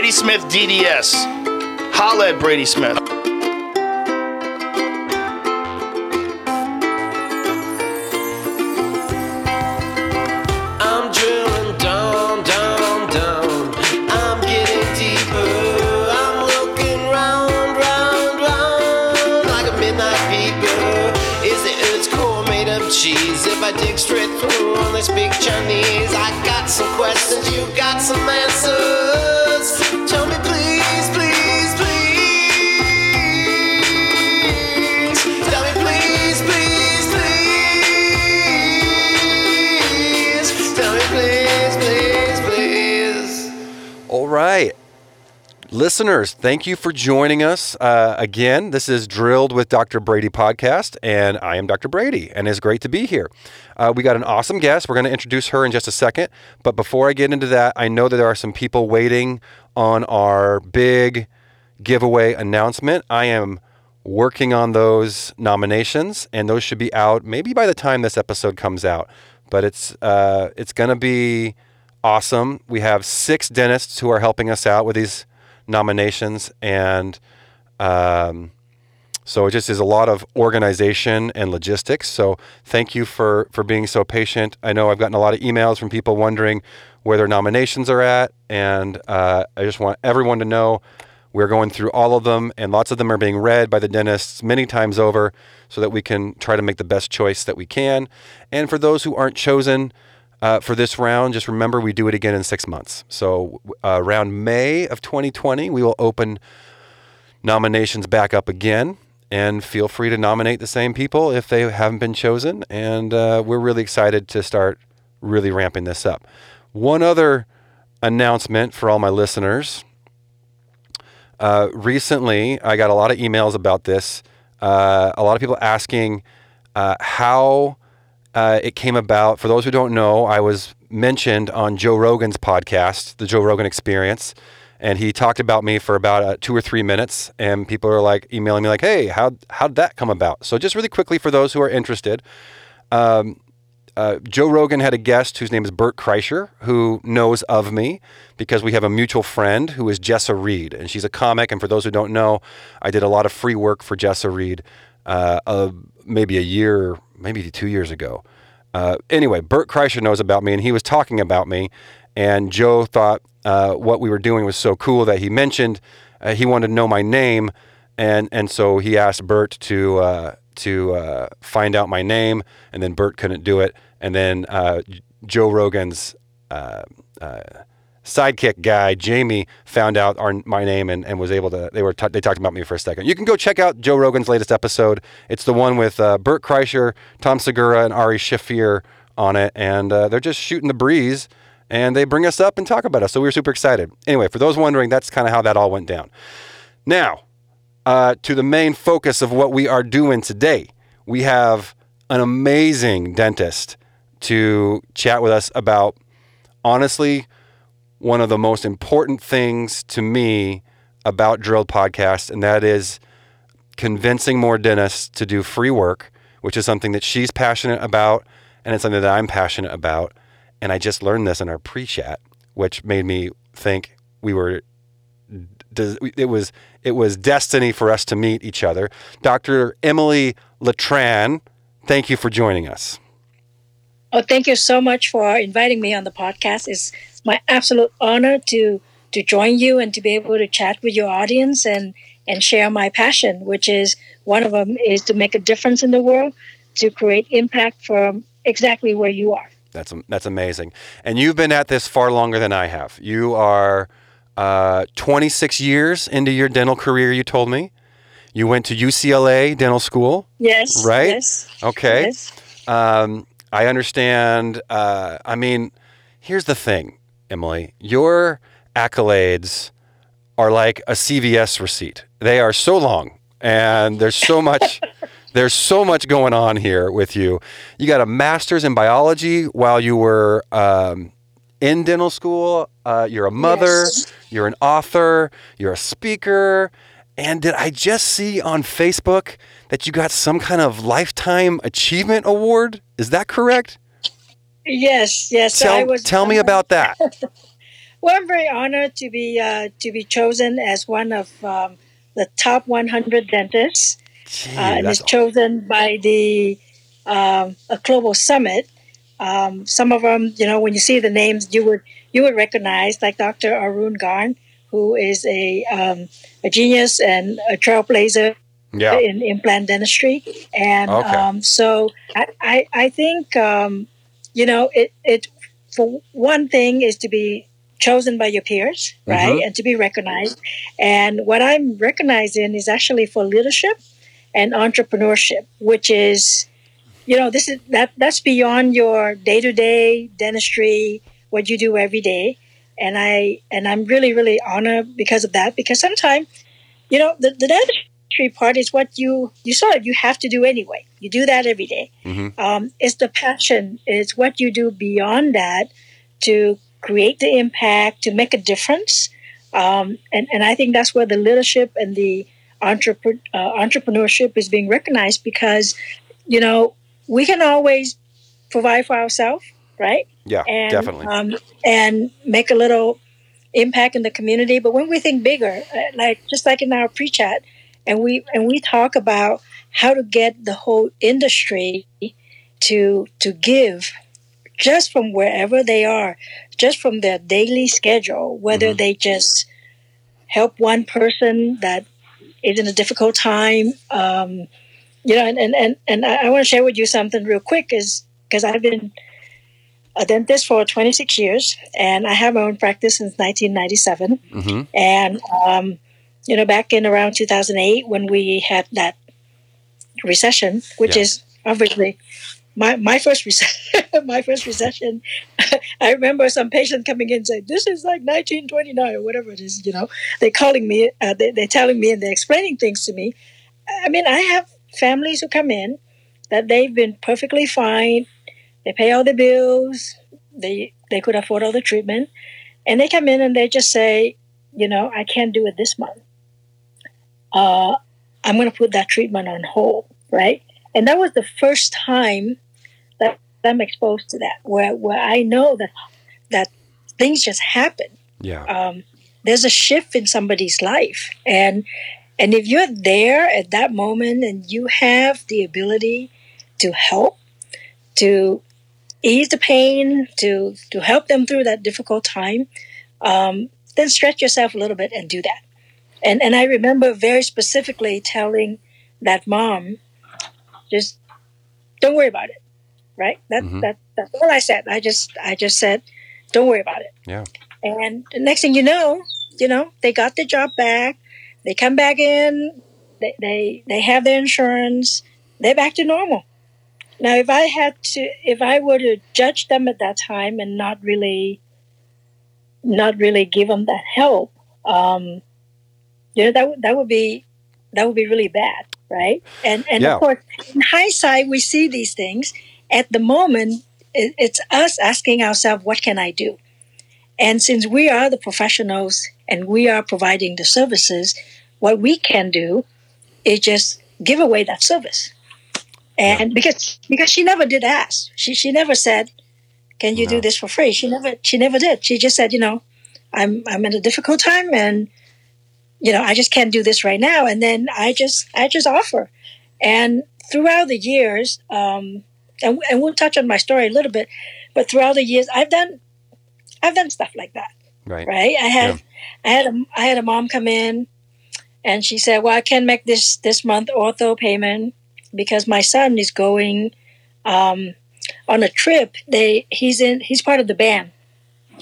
Brady Smith DDS. Holla at Brady Smith. Straight through Chinese, I got some questions, you got some answers. Listeners, thank you for joining us uh, again. This is Drilled with Dr. Brady podcast, and I am Dr. Brady, and it's great to be here. Uh, we got an awesome guest. We're going to introduce her in just a second. But before I get into that, I know that there are some people waiting on our big giveaway announcement. I am working on those nominations, and those should be out maybe by the time this episode comes out. But it's uh, it's going to be awesome. We have six dentists who are helping us out with these nominations, and um, so it just is a lot of organization and logistics. So thank you for for being so patient. I know I've gotten a lot of emails from people wondering where their nominations are at, and uh, I just want everyone to know we're going through all of them, and lots of them are being read by the dentists many times over, so that we can try to make the best choice that we can. And for those who aren't chosen. Uh, for this round, just remember we do it again in six months. So, uh, around May of 2020, we will open nominations back up again. And feel free to nominate the same people if they haven't been chosen. And uh, we're really excited to start really ramping this up. One other announcement for all my listeners. Uh, recently, I got a lot of emails about this. Uh, a lot of people asking uh, how uh, it came about. For those who don't know, I was mentioned on Joe Rogan's podcast, The Joe Rogan Experience, and he talked about me for about uh, two or three minutes. And people are like emailing me, like, "Hey, how how'd that come about?" So, just really quickly for those who are interested, um, uh, Joe Rogan had a guest whose name is Bert Kreischer, who knows of me because we have a mutual friend who is Jessa Reed, and she's a comic. And for those who don't know, I did a lot of free work for Jessa Reed, uh, maybe a year, maybe two years ago. Uh, anyway, Bert Kreischer knows about me, and he was talking about me. And Joe thought uh, what we were doing was so cool that he mentioned uh, he wanted to know my name, and and so he asked Bert to uh, to uh, find out my name, and then Bert couldn't do it, and then uh, Joe Rogan's uh, uh, sidekick guy Jamie found out our my name and, and was able to they were t- they talked about me for a second. You can go check out Joe Rogan's latest episode. It's the one with uh, Bert Kreischer, Tom Segura, and Ari Shaffir on it, and uh, they're just shooting the breeze. And they bring us up and talk about us, so we were super excited. Anyway, for those wondering, that's kind of how that all went down. Now, uh, to the main focus of what we are doing today. We have an amazing dentist to chat with us about, honestly, one of the most important things to me about Drilled Podcast, and that is convincing more dentists to do free work, which is something that she's passionate about, and it's something that I'm passionate about. And I just learned this in our pre chat, which made me think we were it was it was destiny for us to meet each other. Dr. Emily Letran, thank you for joining us. Oh, thank you so much for inviting me on the podcast. It's my absolute honor to to join you and to be able to chat with your audience and and share my passion, which is one of them is to make a difference in the world, to create impact from exactly where you are. That's that's amazing. And you've been at this far longer than I have. You are uh, 26 years into your dental career. You told me you went to UCLA Dental School. Yes. Right? Yes. Okay. Yes. Um, I understand. Uh, I mean, here's the thing, Emily. Your accolades are like a CVS receipt. They are so long, and there's so much. there's so much going on here with you. You got a master's in biology while you were um, in dental school. Uh, you're a mother. Yes. You're an author. You're a speaker. And did I just see on Facebook that you got some kind of lifetime achievement award? Is that correct? Yes. Yes. Tell, I was, tell me about that. well, I'm very honored to be uh, to be chosen as one of um, the top 100 dentists, Gee, uh, and chosen by the um, a global summit. Um, some of them, you know, when you see the names, you would you would recognize, like Dr. Arun Garg, who is a um, a genius and a trailblazer yeah. in implant dentistry. And Okay. um, so I, I, I think, um, you know, it, it, for one thing is to be chosen by your peers, right? Mhm. And to be recognized. And what I'm recognizing is actually for leadership and entrepreneurship, which is, you know, this is that that's beyond your day to day dentistry, what you do every day. And I and I'm really, really honored because of that. Because sometimes, you know, the, the part is what you you saw of you have to do anyway. You do that every day. Mhm. Um, it's the passion. It's what you do beyond that to create the impact, to make a difference. Um, and, and I think that's where the leadership and the entrepre- uh, entrepreneurship is being recognized because, you know, we can always provide for ourselves, right? Yeah, and, definitely. Um, and make a little impact in the community. But when we think bigger, uh, like just like in our pre-chat, and we and we talk about how to get the whole industry to to give just from wherever they are, just from their daily schedule, whether Mhm. they just help one person that is in a difficult time. Um, you know, and, and, and, and I, I want to share with you something real quick is because I've been a dentist for 26 years and I have my own practice since 1997. hmm And, um, you know, back in around 2008 when we had that recession, which Yeah. is obviously my, my first recession, my first recession, I remember some patient coming in and saying, this is like 1929 or whatever it is, you know, they're calling me, uh, they, they're telling me and they're explaining things to me. I mean, I have families who come in that they've been perfectly fine. They pay all the bills. They, they could afford all the treatment and they come in and they just say, you know, I can't do it this month. Uh, I'm going to put that treatment on hold, right? And that was the first time that I'm exposed to that, where where I know that that things just happen. Yeah. Um, there's a shift in somebody's life, and and if you're there at that moment and you have the ability to help, to ease the pain, to to help them through that difficult time, um, then stretch yourself a little bit and do that. And and I remember very specifically telling that mom, just don't worry about it, right? That Mhm. that that's all I said. I just I just said, don't worry about it. Yeah. And the next thing you know, you know, they got their job back. They come back in. They they they have their insurance. They're back to normal. Now, if I had to, if I were to judge them at that time and not really, not really give them that help, um, you know, that would that would be that would be really bad, right? And and Yeah. of course, in hindsight, we see these things. At the moment, it, it's us asking ourselves, "What can I do?" And since we are the professionals and we are providing the services, what we can do is just give away that service. And because because she never did ask, she she never said, "Can you No. do this for free?" She never she never did. She just said, "You know, I'm I'm in a difficult time, and you know I just can't do this right now." And then I just I just offer, and throughout the years, um, and and we'll touch on my story a little bit, but throughout the years, I've done I've done stuff like that Right. right? I had I had a I had a mom come in, and she said, "Well, I can't make this this month ortho payment because my son is going um, on a trip. They he's in he's part of the band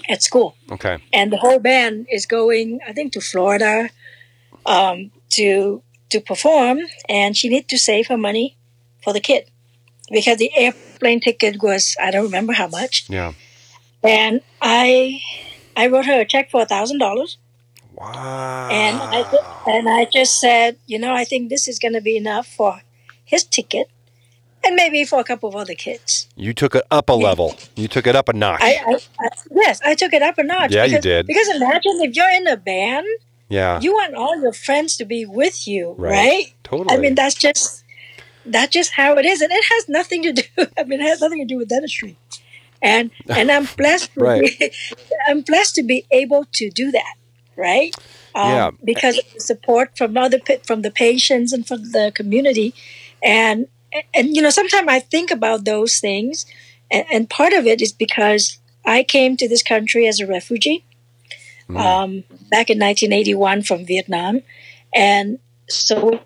at school, Okay. and the whole band is going I think to Florida um, to to perform, and she needed to save her money for the kid because the airplane ticket was I don't remember how much." Yeah. and I I wrote her a check for a thousand dollars, Wow. and I and I just said, you know, I think this is going to be enough for his ticket, and maybe for a couple of other kids. you took it up a level. You took it up a notch. I, I, I yes, I took it up a notch. Yeah, you did. Because imagine if you're in a band, yeah. you want all your friends to be with you, Right. right? totally. I mean, that's just that's just how it is, and it has nothing to do. I mean, it has nothing to do with dentistry. and and I'm blessed. to Right. be, I'm blessed to be able to do that, right? Um, Yeah. Because of the support from other from the patients and from the community, and and you know sometimes I think about those things, and, and part of it is because I came to this country as a refugee um, back in 1981 from Vietnam, and so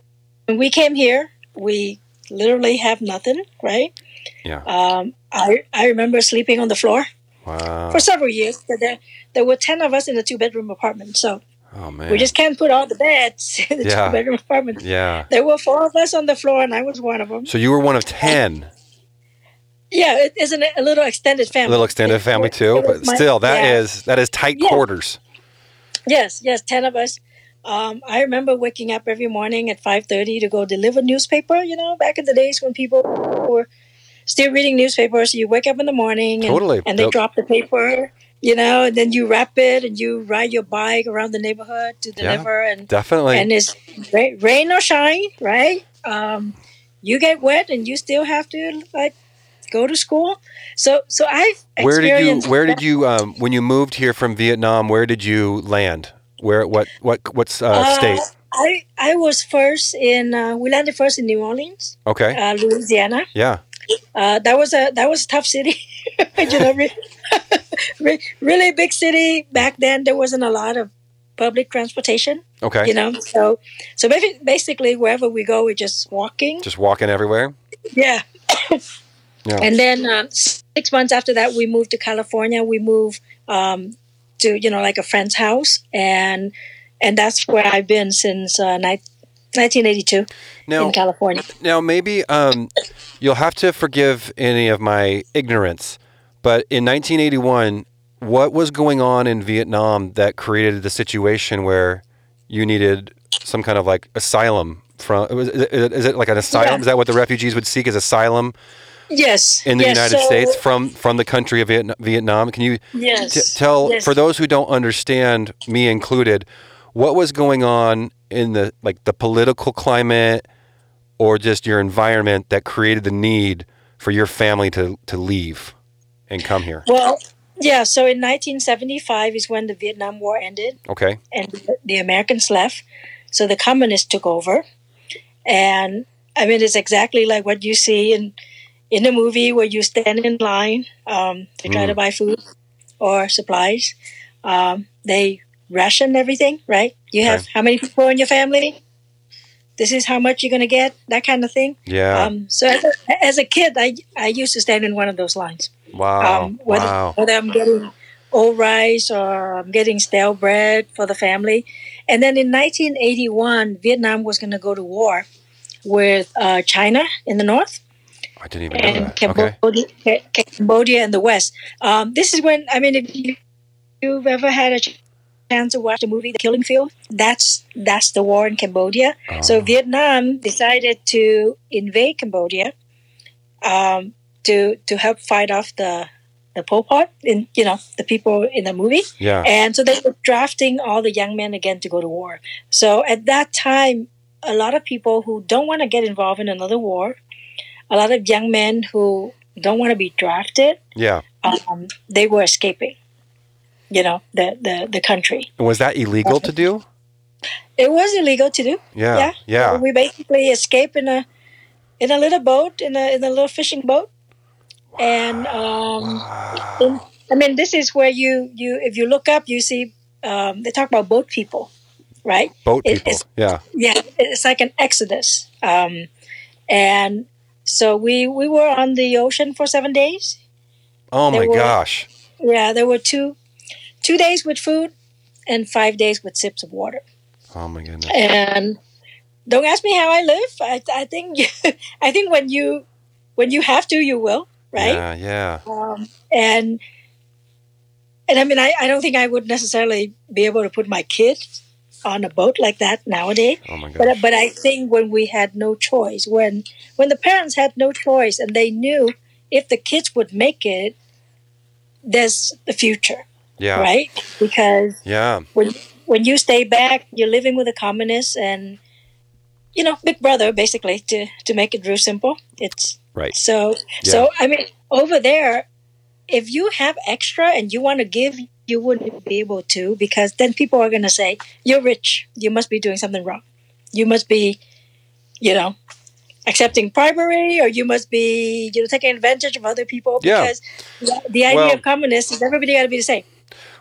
when we came here, we literally have nothing, right? Yeah. Um, I I remember sleeping on the floor Wow. for several years. But there there were ten of us in a two bedroom apartment, so Oh man. we just can't put all the beds in the Yeah. two bedroom apartment. yeah. There were four of us on the floor, and I was one of them. So you were one of ten. Yeah, it isn't a little extended family. A little extended family too, but still, that is yeah. that is tight Yeah. quarters. Yes, yes, ten of us. Um, I remember waking up every morning at five thirty to go deliver newspaper. You know, back in the days when people were still reading newspapers, you wake up in the morning and, Totally. and they Yep. drop the paper. You know, and then you wrap it and you ride your bike around the neighborhood to Yeah. deliver, and Definitely. and it's ra- rain or shine, right? Um, you get wet and you still have to like go to school. So, so I've where did you where did you um, when you moved here from Vietnam, where did you land? Where what what what's uh, Uh, state? I I was first in uh, we landed first in New Orleans, Okay. uh, Louisiana. Yeah. Uh, that was a that was a tough city. you know, re- re- really big city back then. There wasn't a lot of public transportation. Okay. You know, so so basi- basically wherever we go, we're just walking. Just walking everywhere. Yeah. Yeah. And then um, six months after that, we moved to California. We moved um, to you know like a friend's house, and and that's where I've been since uh, 1982 Now in California. now maybe um, you'll have to forgive any of my ignorance, but in 1981, what was going on in Vietnam that created the situation where you needed some kind of like asylum from? Is it, is it like an asylum? Yeah. Is that what the refugees would seek as asylum Yes. in the yes, United so- States from from the country of Vietnam? Can you Yes. T- tell yes. for those who don't understand, me included, what was going on in the like the political climate or just your environment that created the need for your family to to leave and come here. Well, yeah. So in 1975 is when the Vietnam War ended, Okay. and the Americans left. So the communists took over, and I mean it's exactly like what you see in in the movie where you stand in line um, to try Mm. to buy food or supplies. Um, they ration everything, right? You have Okay. how many people in your family? This is how much you're going to get. That kind of thing. Yeah. Um, so as a, as a kid, I I used to stand in one of those lines wow. um, whether, wow. whether I'm getting old rice or I'm getting stale bread for the family. And then in 1981, Vietnam was going to go to war with uh, China in the north I didn't even know and that. Cambodia, Ca- Cambodia in the west. Um, this is when, I mean, if you, you've ever had a chance to watch the movie The Killing Field, that's that's the war in Cambodia. So Oh. Vietnam decided to invade Cambodia um, to to help fight off the the Pol Pot, in you know the people in the movie, Yeah. and so they were drafting all the young men again to go to war. So at that time, a lot of people who don't want to get involved in another war, a lot of young men who don't want to be drafted, Yeah. um, they were escaping. You know the the the country. Was that illegal to do? It was illegal to do. Yeah. Yeah. Yeah. We basically escape in a in a little boat, in a in a little fishing boat, and um, in, I mean, this is where you you if you look up, you see um, they talk about boat people, right? Boat It- people. Yeah. Yeah, it's like an exodus, um, and so we we were on the ocean for seven days. Oh my were- gosh. Yeah, there were two two days with food and five days with sips of water. Oh my goodness. and don't ask me how I live. I, I think I think when you when you have to, you will, right? Yeah. Yeah. Um, and and I mean, I, I don't think I would necessarily be able to put my kid on a boat like that nowadays. Oh my gosh. But uh, but I think when we had no choice, when when the parents had no choice, and they knew if the kids would make it, there's the future, yeah. right? Because Yeah. when when you stay back, you're living with the communists and you know, big brother basically to to make it real simple. It's Right. so Yeah. so I mean over there if you have extra and you want to give, you wouldn't be able to because then people are going to say, You're rich. You must be doing something wrong. You must be, you know, accepting bribery or you must be, you know, taking advantage of other people Yeah. because the- the idea Well- of communists is everybody got to be the same.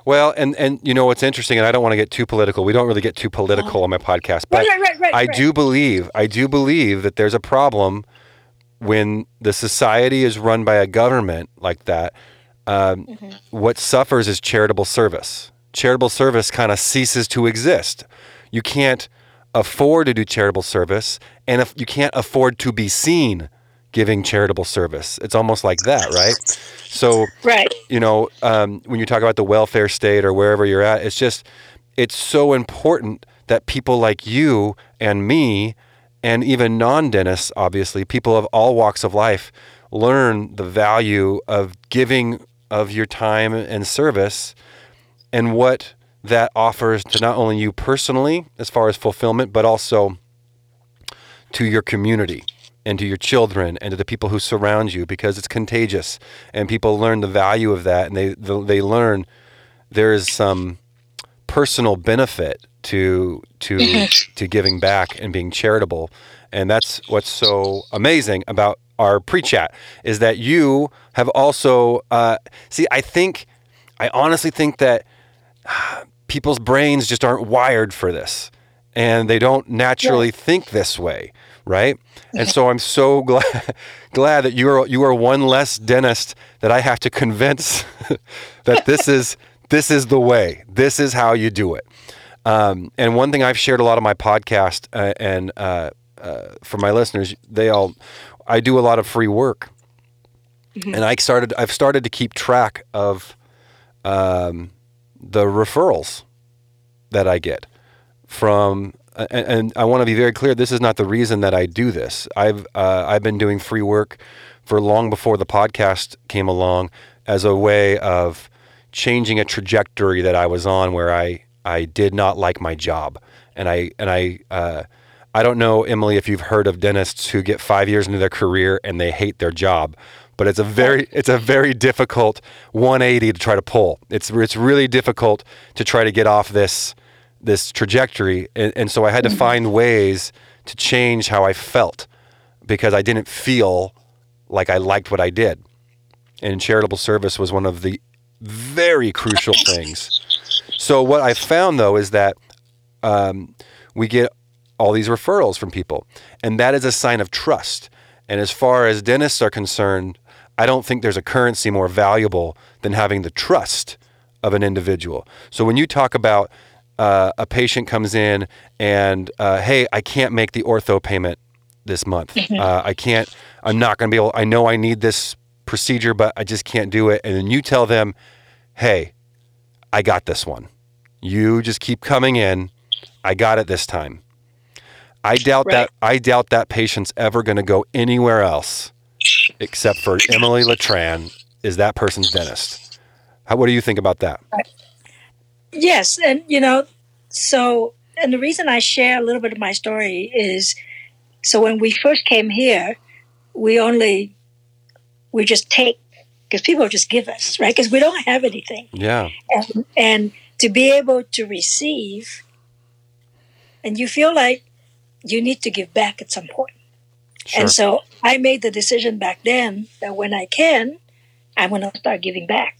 Well, and and you know what's interesting, and I don't want to get too political. We don't really get too political uh-huh. on my podcast, but Right, right, right, I do believe I do believe that there's a problem when the society is run by a government like that. Um, Mm-hmm. What suffers is charitable service. Charitable service kind of ceases to exist. You can't afford to do charitable service, and if you can't afford to be seen giving charitable service, it's almost like that, right? So Right. you know, um, when you talk about the welfare state or wherever you're at, it's just, it's so important that people like you and me, and even non dentists, obviously, people of all walks of life, learn the value of giving of your time and service and what that offers to not only you personally, as far as fulfillment, but also to your community and to your children and to the people who surround you because it's contagious and people learn the value of that and they they learn there is some personal benefit to to mm-hmm. to giving back and being charitable. And that's what's so amazing about our pre-chat is that you have also uh, see I think I honestly think that people's brains just aren't wired for this and they don't naturally think this way right? And so i'm so glad glad that you are you are one less dentist that i have to convince that this is this is the way. This is how you do it. Um, and one thing i've shared a lot of my podcast uh, and uh, uh, for my listeners they all i do a lot of free work and i started i've started to keep track of um, the referrals that I get from, and, and I want to be very clear. This is not the reason that I do this. I've uh, I've been doing free work for long before the podcast came along as a way of changing a trajectory that I was on, where I I did not like my job, and I and I. Uh, I don't know, Emily, if you've heard of dentists who get five years into their career and they hate their job, but it's a very it's a very difficult 180 to try to pull. It's it's really difficult to try to get off this this trajectory, and, and so I had to find ways to change how I felt because I didn't feel like I liked what I did, and charitable service was one of the very crucial things. So what I found though is that um, we get all these referrals from people, and that is a sign of trust. And as far as dentists are concerned, I don't think there's a currency more valuable than having the trust of an individual. So when you talk about uh, a patient comes in and, uh, hey, I can't make the ortho payment this month. Uh, I can't, I'm not going to be able, I know I need this procedure, but I just can't do it. And then you tell them, hey, I got this one. You just keep coming in. I got it this time. I doubt Right. that I doubt that patient's ever going to go anywhere else except for Emily Letran is that person's dentist. How, what do you think about that? Yes, and you know, so and the reason I share a little bit of my story is so when we first came here, we only we just take because people just give us right because we don't have anything, Yeah. and, and to be able to receive, and you feel like you need to give back at some point. Sure. And so I made the decision back then that when I can, I'm going to start giving back.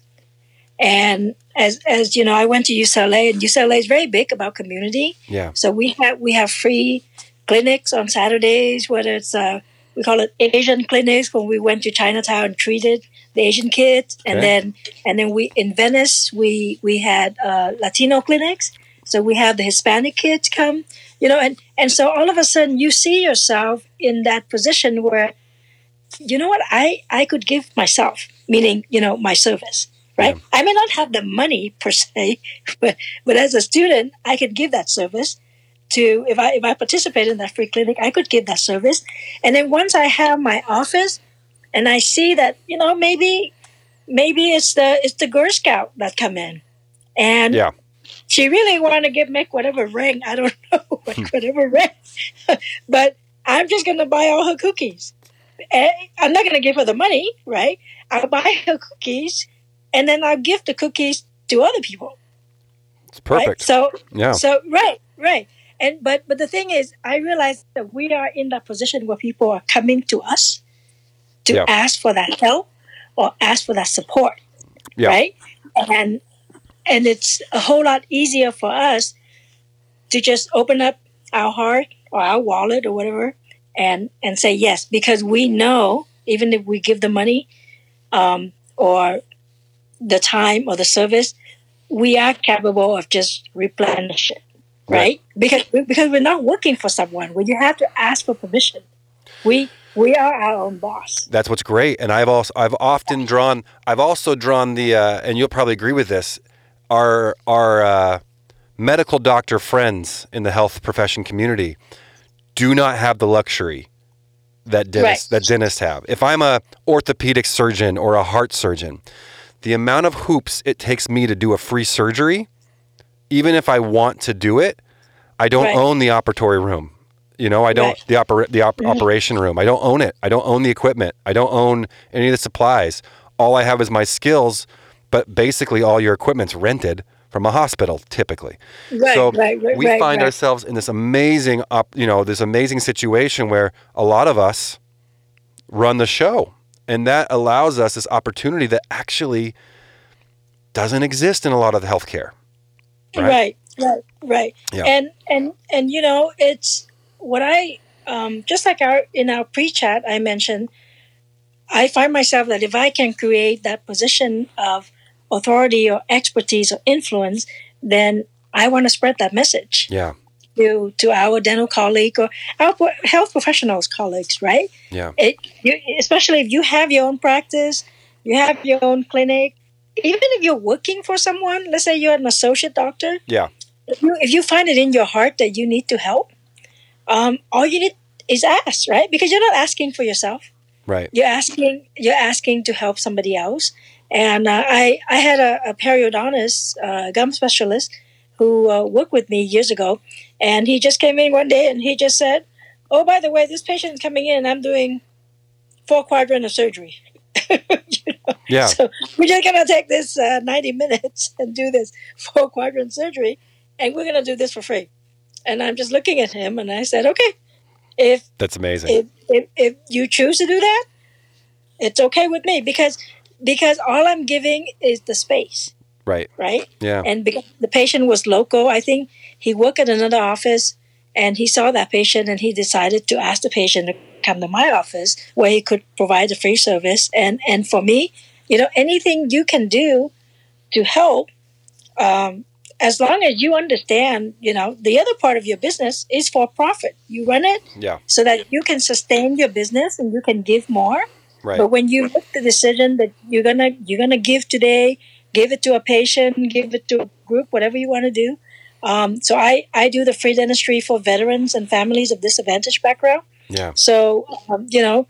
And as as you know, I went to UCLA, and UCLA is very big about community. yeah. So we have we have free clinics on Saturdays, whether it's uh, we call it Asian clinics when we went to Chinatown and treated the Asian kids, and then and then we in Venice we we had uh, Latino clinics. So we have the Hispanic kids come, you know, and and so all of a sudden you see yourself in that position where, you know what, I I could give myself, meaning you know my service. Right. I may not have the money per se, but, but as a student, I could give that service to if I if I participate in that free clinic, I could give that service. And then once I have my office and I see that, you know, maybe maybe it's the it's the Girl Scout that come in. And Yeah. She really want to give make whatever ring. I don't know what, hmm. whatever ring, but I'm just gonna buy all her cookies. I'm not gonna give her the money, right? I'll buy her cookies and then I'll give the cookies to other people. It's Right? perfect. So yeah. so right, right. And but but the thing is, I realize that we are in that position where people are coming to us to Yeah. ask for that help or ask for that support. Yeah. Right? And and it's a whole lot easier for us to just open up our heart or our wallet or whatever and and say yes because we know even if we give the money um, or the time or the service we are capable of just replenish it Right. right, because because we're not working for someone. You have to ask for permission. We we are our own boss. That's what's great, and I've also I've often drawn I've also drawn the uh, and you'll probably agree with this our our uh, medical doctor friends in the health profession community do not have the luxury that dentists Right. that dentists have. If I'm a orthopedic surgeon or a heart surgeon, the amount of hoops it takes me to do a free surgery, even if I want to do it, I don't Right. own the operatory room. You know, I don't Right. the opera, the op- operation room. I don't own it. I don't own the equipment. I don't own any of the supplies. All I have is my skills, but basically all your equipment's rented from a hospital typically. Right, so right, right, we right, find right. ourselves in this amazing up, you know, this amazing situation where a lot of us run the show. And that allows us this opportunity that actually doesn't exist in a lot of the healthcare. Right. right right right Yeah. and and and you know it's what i um just like our in our pre-chat i mentioned i find myself that if i can create that position of authority or expertise or influence then i want to spread that message Yeah. to to our dental colleague or our health professionals colleagues right Yeah. it, you, especially if you have your own practice, you have your own clinic, even if you're working for someone, let's say you're an associate doctor, Yeah. if you, if you find it in your heart that you need to help, um, all you need is ask, right? Because you're not asking for yourself. Right. You're asking you're asking to help somebody else. And uh, I I had a, a periodontist, uh, gum specialist, who uh, worked with me years ago, and he just came in one day and he just said, "Oh, by the way, this patient's coming in. I'm doing four quadrant of surgery." You know? Yeah. So we're just gonna take this uh, 90 minutes and do this four quadrant surgery, and we're gonna do this for free. And I'm just looking at him, and I said, "Okay, if That's amazing. if, if, if you choose to do that, it's okay with me because because all I'm giving is the space, right. right? Yeah. And because the patient was local, I think he worked at another office and he saw that patient and he decided to ask the patient to come to my office where he could provide a free service. And and for me, you know, anything you can do to help, um, as long as you understand, you know, the other part of your business is for profit. You run it Yeah. so that you can sustain your business and you can give more. Right. But when you make the decision that you're gonna you're gonna give today, give it to a patient, give it to a group, whatever you want to do. Um, so I I do the free dentistry for veterans and families of disadvantaged background. Yeah. So um, you know,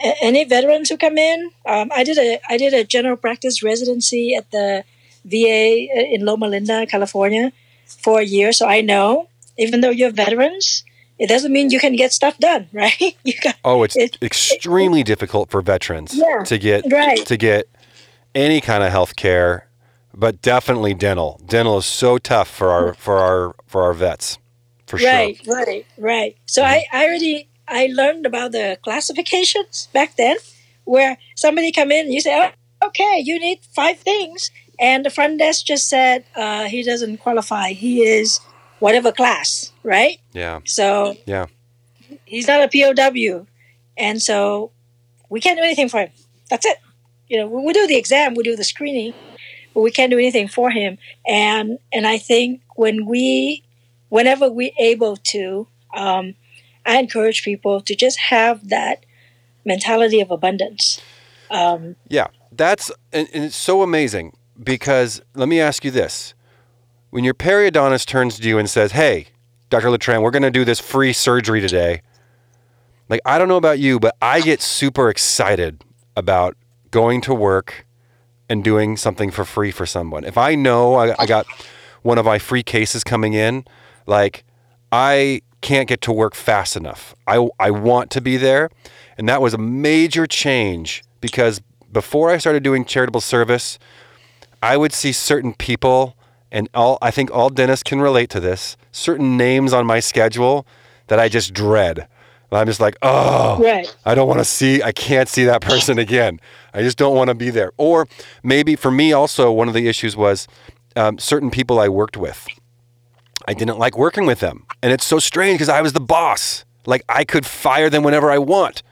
a- any veterans who come in, um, I did a I did a general practice residency at the VA in Loma Linda, California, for a year. So I know, even though you're veterans, it doesn't mean you can get stuff done, right? you got Oh, it's It- extremely difficult for veterans Yeah, to get right. to get any kind of health care, but definitely dental. Dental is so tough for our for our for our vets. For right, sure. right, right. Right. So I, I already I learned about the classifications back then, where somebody come in and you say, oh, okay, you need five things, and the front desk just said uh, he doesn't qualify. He is whatever class, right? Yeah. So Yeah. he's not a POW, and so we can't do anything for him. That's it. You know, we, we do the exam, we do the screening, but we can't do anything for him. And and I think when we, whenever we're able to, um, I encourage people to just have that mentality of abundance. Um, Yeah, that's and, and it's so amazing because let me ask you this: when your periodontist turns to you and says, "Hey, Dr. Letran, we're going to do this free surgery today," like I don't know about you, but I get super excited about going to work and doing something for free for someone. If I know I, I got one of my free cases coming in, like I can't get to work fast enough. I I want to be there, and that was a major change because before I started doing charitable service, I would see certain people, and all I think all dentists can relate to this. Certain names on my schedule that I just dread. I'm just like, oh, Right. I don't want to see, I can't see that person again. I just don't want to be there. Or maybe for me, also, one of the issues was um, certain people I worked with. I didn't like working with them. And it's so strange because I was the boss. Like I could fire them whenever I want.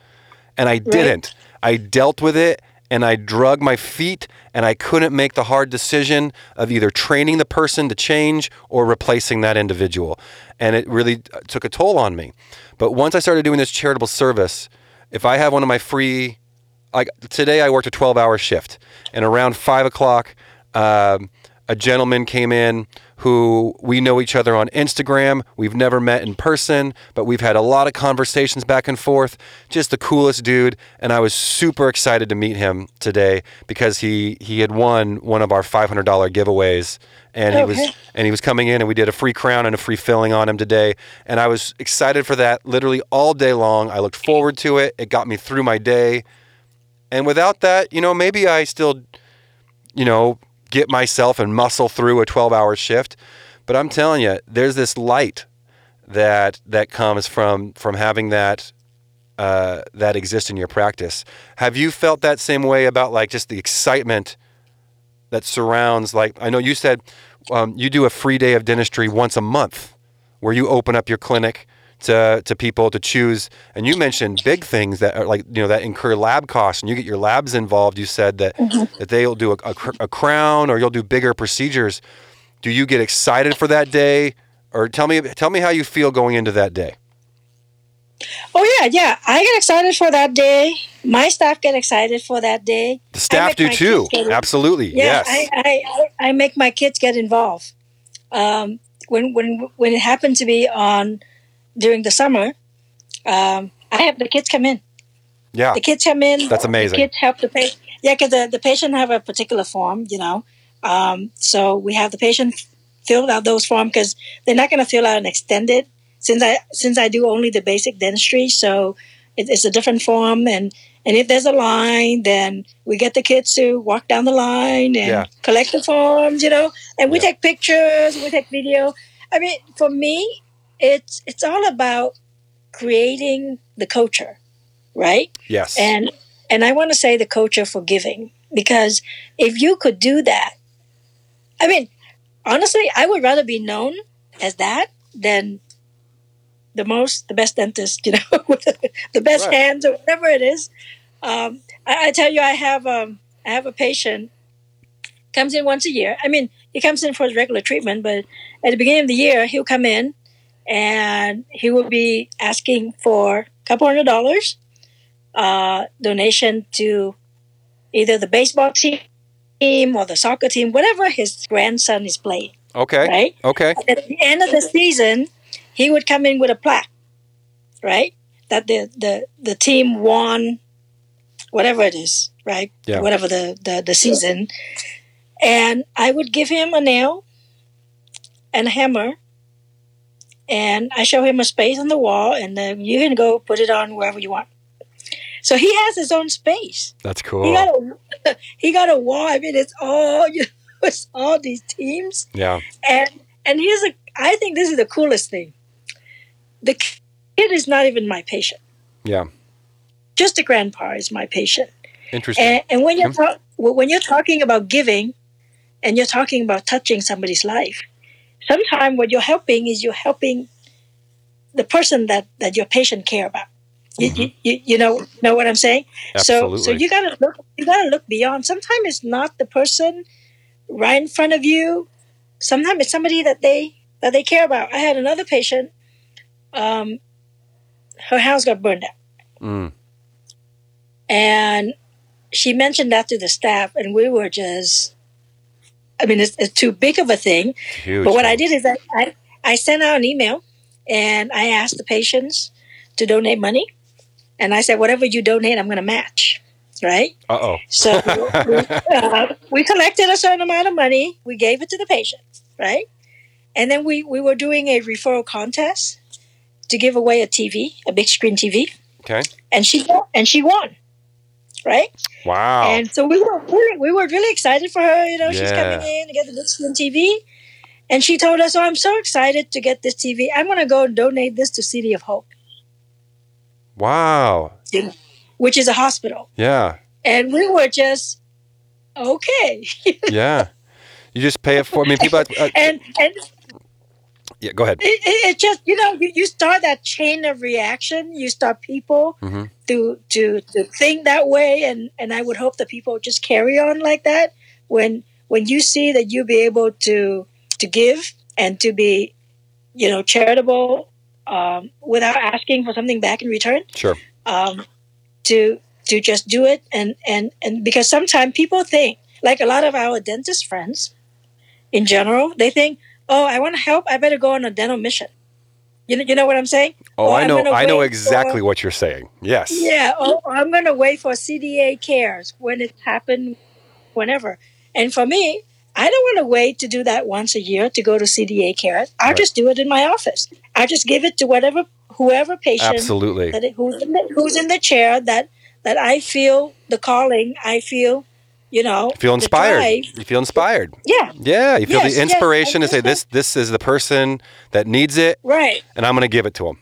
And I didn't. I dealt with it and I drug my feet and I couldn't make the hard decision of either training the person to change or replacing that individual. And it really uh, took a toll on me. But once I started doing this charitable service, if I have one of my free, like today I worked a 12 hour shift and around five o'clock, um, a gentleman came in who we know each other on Instagram. We've never met in person, but we've had a lot of conversations back and forth. Just the coolest dude, and I was super excited to meet him today because he he had won one of our $500 giveaways and he was and he was coming in and we did a free crown and a free filling on him today and I was excited for that literally all day long. I looked forward to it. It got me through my day. And without that, you know, maybe I still you know, get myself and muscle through a 12 hour shift. But I'm telling you, there's this light that that comes from from having that uh, that exist in your practice. Have you felt that same way about like just the excitement that surrounds? Like I know you said um, you do a free day of dentistry once a month, where you open up your clinic to to people to choose. And you mentioned big things that are like you know that incur lab costs, and you get your labs involved. You said that that they'll do a, a, cr- a crown or you'll do bigger procedures. Do you get excited for that day, or tell me tell me how you feel going into that day? Oh yeah, yeah. I get excited for that day. My staff get excited for that day. The staff do too. Absolutely. Yeah, yes. I, I, I I make my kids get involved. Um, when when when it happened to be on during the summer, um, I have the kids come in. yeah. The kids come in. That's amazing. The kids help the patient. Yeah, because the, the patient have a particular form, you know. Um, so we have the patient fill out those forms because they're not going to fill out an extended since I since I do only the basic dentistry. So it, it's a different form, and and if there's a line, then we get the kids to walk down the line and Yeah. collect the forms, you know. And we Yeah. take pictures, we take video. I mean, for me, it's it's all about creating the culture, right? yes. and and I want to say the culture for giving because if you could do that, I mean, honestly, I would rather be known as that than the most, the best dentist, you know, the, the best Right. hands or whatever it is. Um, I, I tell you, I have um, I have a patient comes in once a year. I mean, he comes in for his regular treatment, but at the beginning of the year, he'll come in and he will be asking for a couple hundred dollars uh, donation to either the baseball team or the soccer team, whatever his grandson is playing, okay. right? Okay. At the end of the season, he would come in with a plaque, right? That the, the, the team won, whatever it is, right? Yeah. Whatever the, the, the season. And I would give him a nail and a hammer. And I show him a space on the wall, and then you can go put it on wherever you want. So he has his own space. That's He cool. got a he got a wall. I mean, it's all you know, it's all these teams, Yeah. and and here's a. I think this is the coolest thing. The kid is not even my patient. Yeah. Just the grandpa is my patient. Interesting. And, and when you're Okay. talk, when you're talking about giving, and you're talking about touching somebody's life, sometimes what you're helping is you're helping the person that that your patient care about. You, you, you, you know know what I'm saying? So so Mm-hmm. You gotta look you gotta look beyond. Sometimes it's not the person right in front of you. Sometimes it's somebody that they that they care about. I had another patient. Um, her house got burned down, Mm. and she mentioned that to the staff and we were just i mean it's, it's too big of a thing. Huge. but what i did is I, I i sent out an email and i asked the patients to donate money. And i said whatever you donate i'm going to match right? Uh oh. so we, uh, we collected a certain amount of money. We gave it to the patient right? And then we we were doing a referral contest to give away a tv a big screen tv Okay. and she and she won, right? Wow. And so we were really, we were really excited for her. You know, she's coming in to get the big screen TV, and she told us, "Oh, I'm so excited to get this TV. I'm going to go and donate this to City of Hope, wow. which is a hospital." Yeah. And we were just okay. Yeah. You just pay it for. I mean, people. Uh, and and yeah. Go ahead. it, it, it just you know you, you start that chain of reaction. You start people Mhm. to to to think that way, and and I would hope that people just carry on like that when when you see that you be able to to give and to be you know charitable um, without asking for something back in return Sure. um, to to just do it and and and because sometimes people think like a lot of our dentist friends in general they think oh i want to help i better go on a dental mission you know, you know what i'm saying Oh, oh Or I know. I know exactly for- what you're saying. Yes. yeah oh i'm going to wait for cda cares when it happened whenever and for me i don't want to wait to do that once a year to go to cda cares i'll Right. just do it in my office i'll just give it to whatever whoever patient Absolutely. that it, who's, in the, who's in the chair that that I feel the calling. I feel, you know, You feel inspired. You feel inspired. Yeah, Yeah. You feel Yes, the inspiration I to say this. This is the person that needs it, right, and I'm going to give it to them.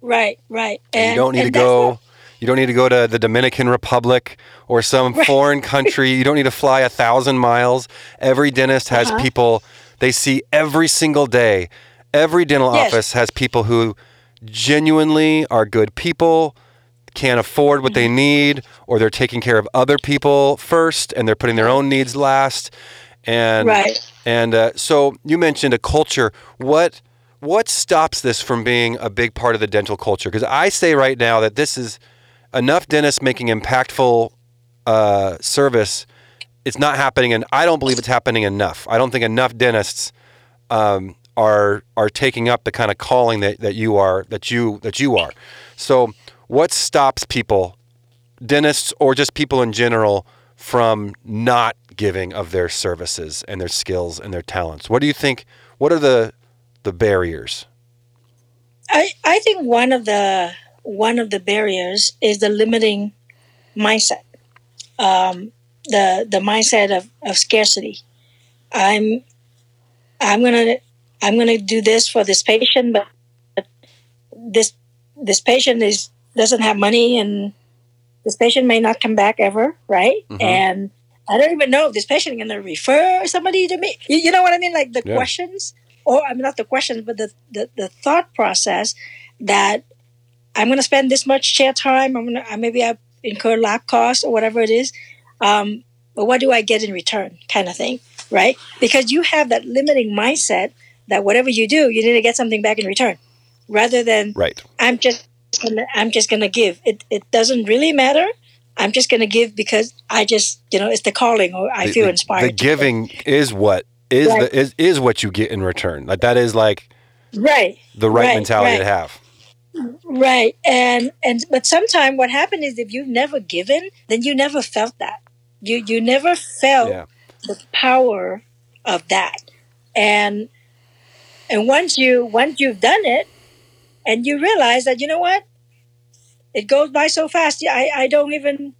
right, right. And you don't need to go. what- You don't need to go to the Dominican Republic or some Right. foreign country. You don't need to fly a thousand miles. Every dentist has Uh-huh. people they see every single day. Every dental Yes. office has people who genuinely are good people, can't afford what they need, or they're taking care of other people first and they're putting their own needs last. And Right. and uh, so you mentioned a culture. What what stops this from being a big part of the dental culture? Because I say right now that this is enough dentists making impactful uh, service. It's not happening, and I don't believe it's happening enough. I don't think enough dentists um, are are taking up the kind of calling that, that you are that you that you are. So, what stops people, dentists or just people in general, from not giving of their services and their skills and their talents? What do you think? What are the the barriers? I I think one of the one of the barriers is the limiting mindset, um, the the mindset of, of scarcity. I'm I'm gonna I'm gonna do this for this patient, but this this patient is doesn't have money, and this patient may not come back ever, right? Mhm. And I don't even know if this patient is gonna refer somebody to me. You, you know what I mean? Like the Yeah. questions, or I mean not the questions, but the, the the thought process that I'm going to spend this much chair time. I'm going to maybe I incur lab costs or whatever it is. Um, but what do I get in return, kind of thing, right? Because you have that limiting mindset that whatever you do, you need to get something back in return, rather than Right. I'm just gonna, I'm just going to give. It it doesn't really matter. I'm just going to give because I just you know it's the calling or I The- feel inspired. The giving is what is Right. the is, is what you get in return. Like that is like right? the right, Right, mentality to have. Right. And and but sometimes what happened is if you've never given, then you never felt that. You you never felt Yeah. the power of that. And and once you once you've done it and you realize that you know what? It goes by so fast. I, I don't even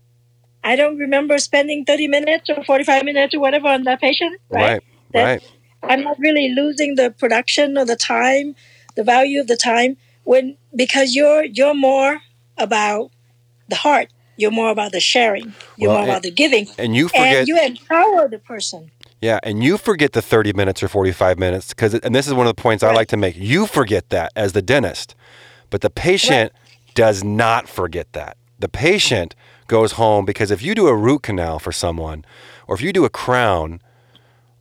I don't remember spending 30 minutes or 45 minutes or whatever on that patient. Right. Right. That- Right. I'm not really losing the production or the time, the value of the time when because you're you're more about the heart. You're more about the sharing. You're Well, more about the giving. And you forget And you empower the person. Yeah, and you forget the 30 minutes or 45 minutes because and this is one of the points I like to make. You forget that as the dentist. But the patient does not forget that. The patient goes home because if you do a root canal for someone or if you do a crown,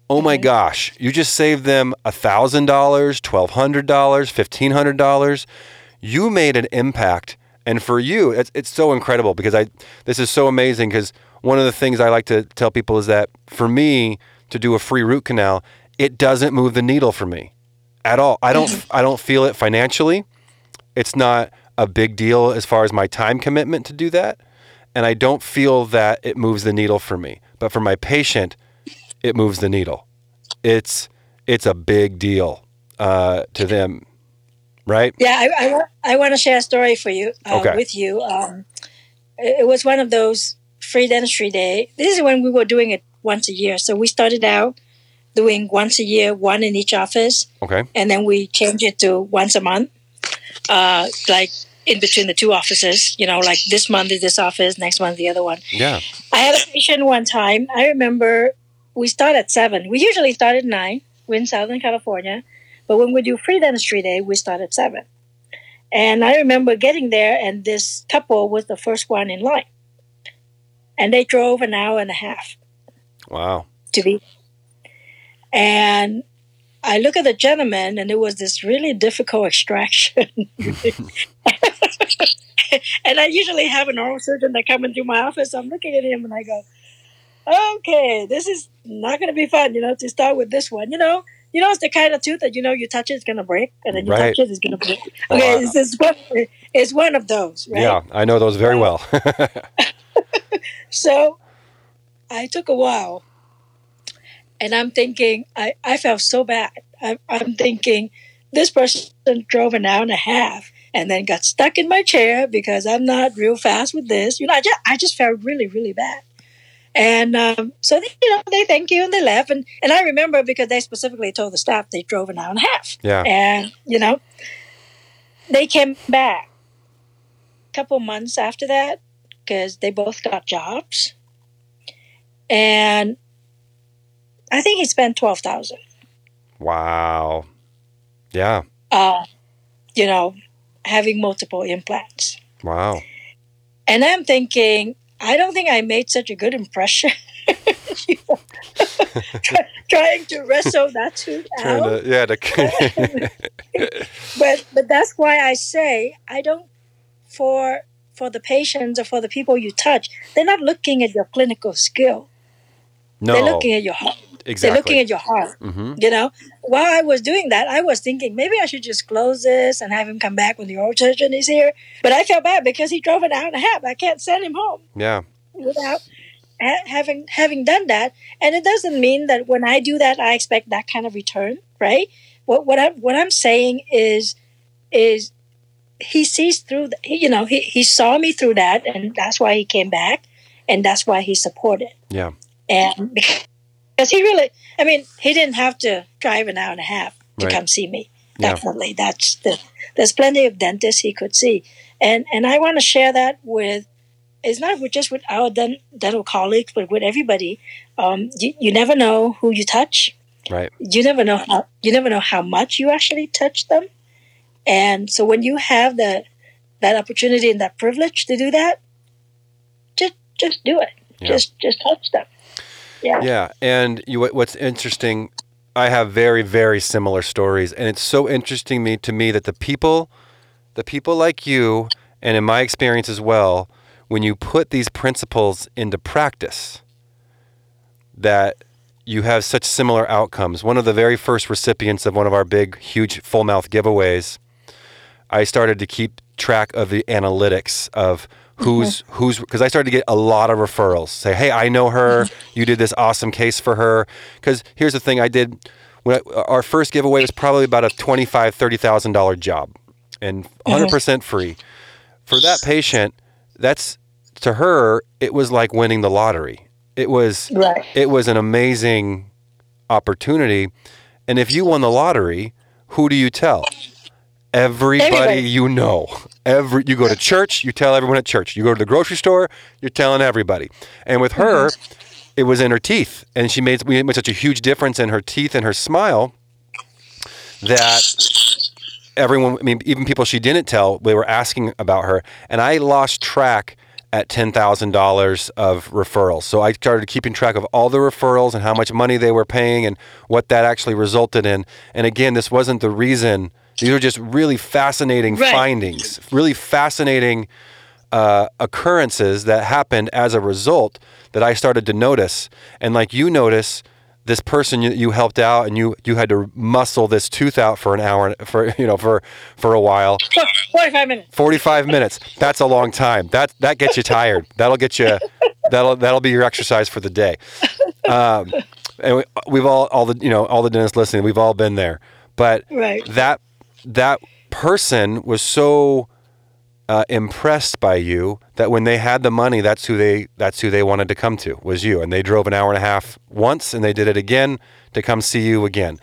oh my mm-hmm. gosh, you just saved them $1,000, $1,200, $1,500. You made an impact. And for you, it's, it's so incredible because I this is so amazing because one of the things I like to tell people is that for me to do a free root canal, it doesn't move the needle for me at all. I don't I don't feel it financially. It's not a big deal as far as my time commitment to do that, and I don't feel that it moves the needle for me. But for my patient, it moves the needle. It's it's a big deal uh, to them, right? Yeah, I, I, wa- I want to share a story for you uh, Okay. with you. Um, it it was one of those free dentistry day. This is when we were doing it once a year. So we started out doing once a year, one in each office, Okay. and then we changed it to once a month, uh, like in between the two offices. You know, like this month is this office, next month the other one. Yeah. I had a patient one time. I remember we start at seven. We usually start at nine. We're in Southern California, but when we do free dentistry day, we start at seven. And I remember getting there, and this couple was the first one in line, and they drove an hour and a half Wow. to be. And I look at the gentleman, and it was this really difficult extraction. and I usually have an oral surgeon that come into my office. I'm looking at him, and I go, "Okay, this is not going to be fun." You know, to start with this one, you know. You know, it's the kind of tooth that you know you touch it, it's gonna break, and then you Right. touch it, it's gonna break. Okay, I- it's, it's one, it's one of those, right? Yeah, I know those very well. So I took a while and I'm thinking, I, I felt so bad. I, I'm thinking, this person drove an hour and a half and then got stuck in my chair because I'm not real fast with this. You know, I just, I just felt really, really bad. And um, so, they, you know, they thank you and they left. And, and I remember because they specifically told the staff they drove an hour and a half. yeah. And, you know, they came back a couple months after that because they both got jobs. And I think he spent 12000 Wow. Yeah. uh, you know, having multiple implants. Wow. And I'm thinking, I don't think I made such a good impression. Know, try- trying to wrestle that tooth out. to, yeah. To, but but that's why I say I don't for for the patients or for the people you touch, they're not looking at your clinical skill. No. They're looking at your heart. exactly. They're looking at your heart. hmm You know, while I was doing that, I was thinking maybe I should just close this and have him come back when the oral surgeon is here. But I felt bad because he drove an hour and a half. I can't send him home Yeah. without ha- having having done that. And it doesn't mean that when I do that, I expect that kind of return, right? What what I what I'm saying is is he sees through. The, you know, he he saw me through that, and that's why he came back, and that's why he supported. Yeah. And because he really, I mean, he didn't have to drive an hour and a half to Right. come see me. Yeah. Definitely, that's the. There's plenty of dentists he could see, and and I want to share that with. It's not with just with our den- dental colleagues, but with everybody. Um, you, you never know who you touch. Right. You never know how you never know how much you actually touch them, and so when you have that that opportunity and that privilege to do that, just just do it. Yeah. Just just touch them. Yeah. Yeah, and you, what's interesting, I have very, very similar stories, and it's so interesting me to me that the people, the people like you, and in my experience as well, when you put these principles into practice, that you have such similar outcomes. One of the very first recipients of one of our big, huge full mouth giveaways, I started to keep track of the analytics of who's who's because I started to get a lot of referrals. Say, hey, I know her. Mm-hmm. You did this awesome case for her. Because here's the thing, I did. When I, our first giveaway was probably about a twenty-five, thirty thousand dollar job, and 100 mm-hmm. percent free. For that patient, that's to her, it was like winning the lottery. It was Right. it was an amazing opportunity. And if you won the lottery, who do you tell? Everybody, Everybody. you know. Every you go to church, you tell everyone at church. You go to the grocery store, you're telling everybody. And with her, mm-hmm. it was in her teeth, and she made we made such a huge difference in her teeth and her smile that everyone, I mean, even people she didn't tell, they were asking about her. And I lost track at $10,000 of referrals. So I started keeping track of all the referrals and how much money they were paying and what that actually resulted in. And again, this wasn't the reason. These are just really fascinating Right. findings, really fascinating uh, occurrences that happened as a result that I started to notice. And like you notice, this person you, you helped out and you you had to muscle this tooth out for an hour for you know for for a while 45 minutes. 45 minutes that's a long time that that gets you tired that'll get you that'll that'll be your exercise for the day um, and we, we've all all the you know all the dentists listening we've all been there but Right. that that person was so uh, impressed by you that when they had the money, that's who they that's who they wanted to come to was you, and they drove an hour and a half once, and they did it again to come see you again.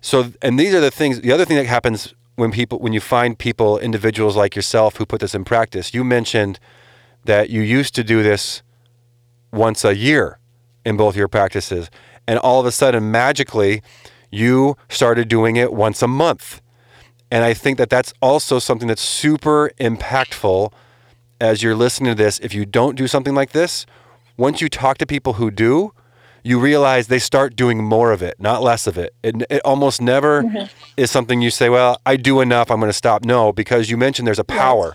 So, and these are the things. The other thing that happens when people when you find people, individuals like yourself, who put this in practice. You mentioned that you used to do this once a year in both your practices, and all of a sudden, magically, you started doing it once a month. And I think that that's also something that's super impactful as you're listening to this. If you don't do something like this, once you talk to people who do, you realize they start doing more of it, not less of it. It, it almost never mm-hmm. is something you say, well, I do enough, I'm going to stop. No, because you mentioned there's a power.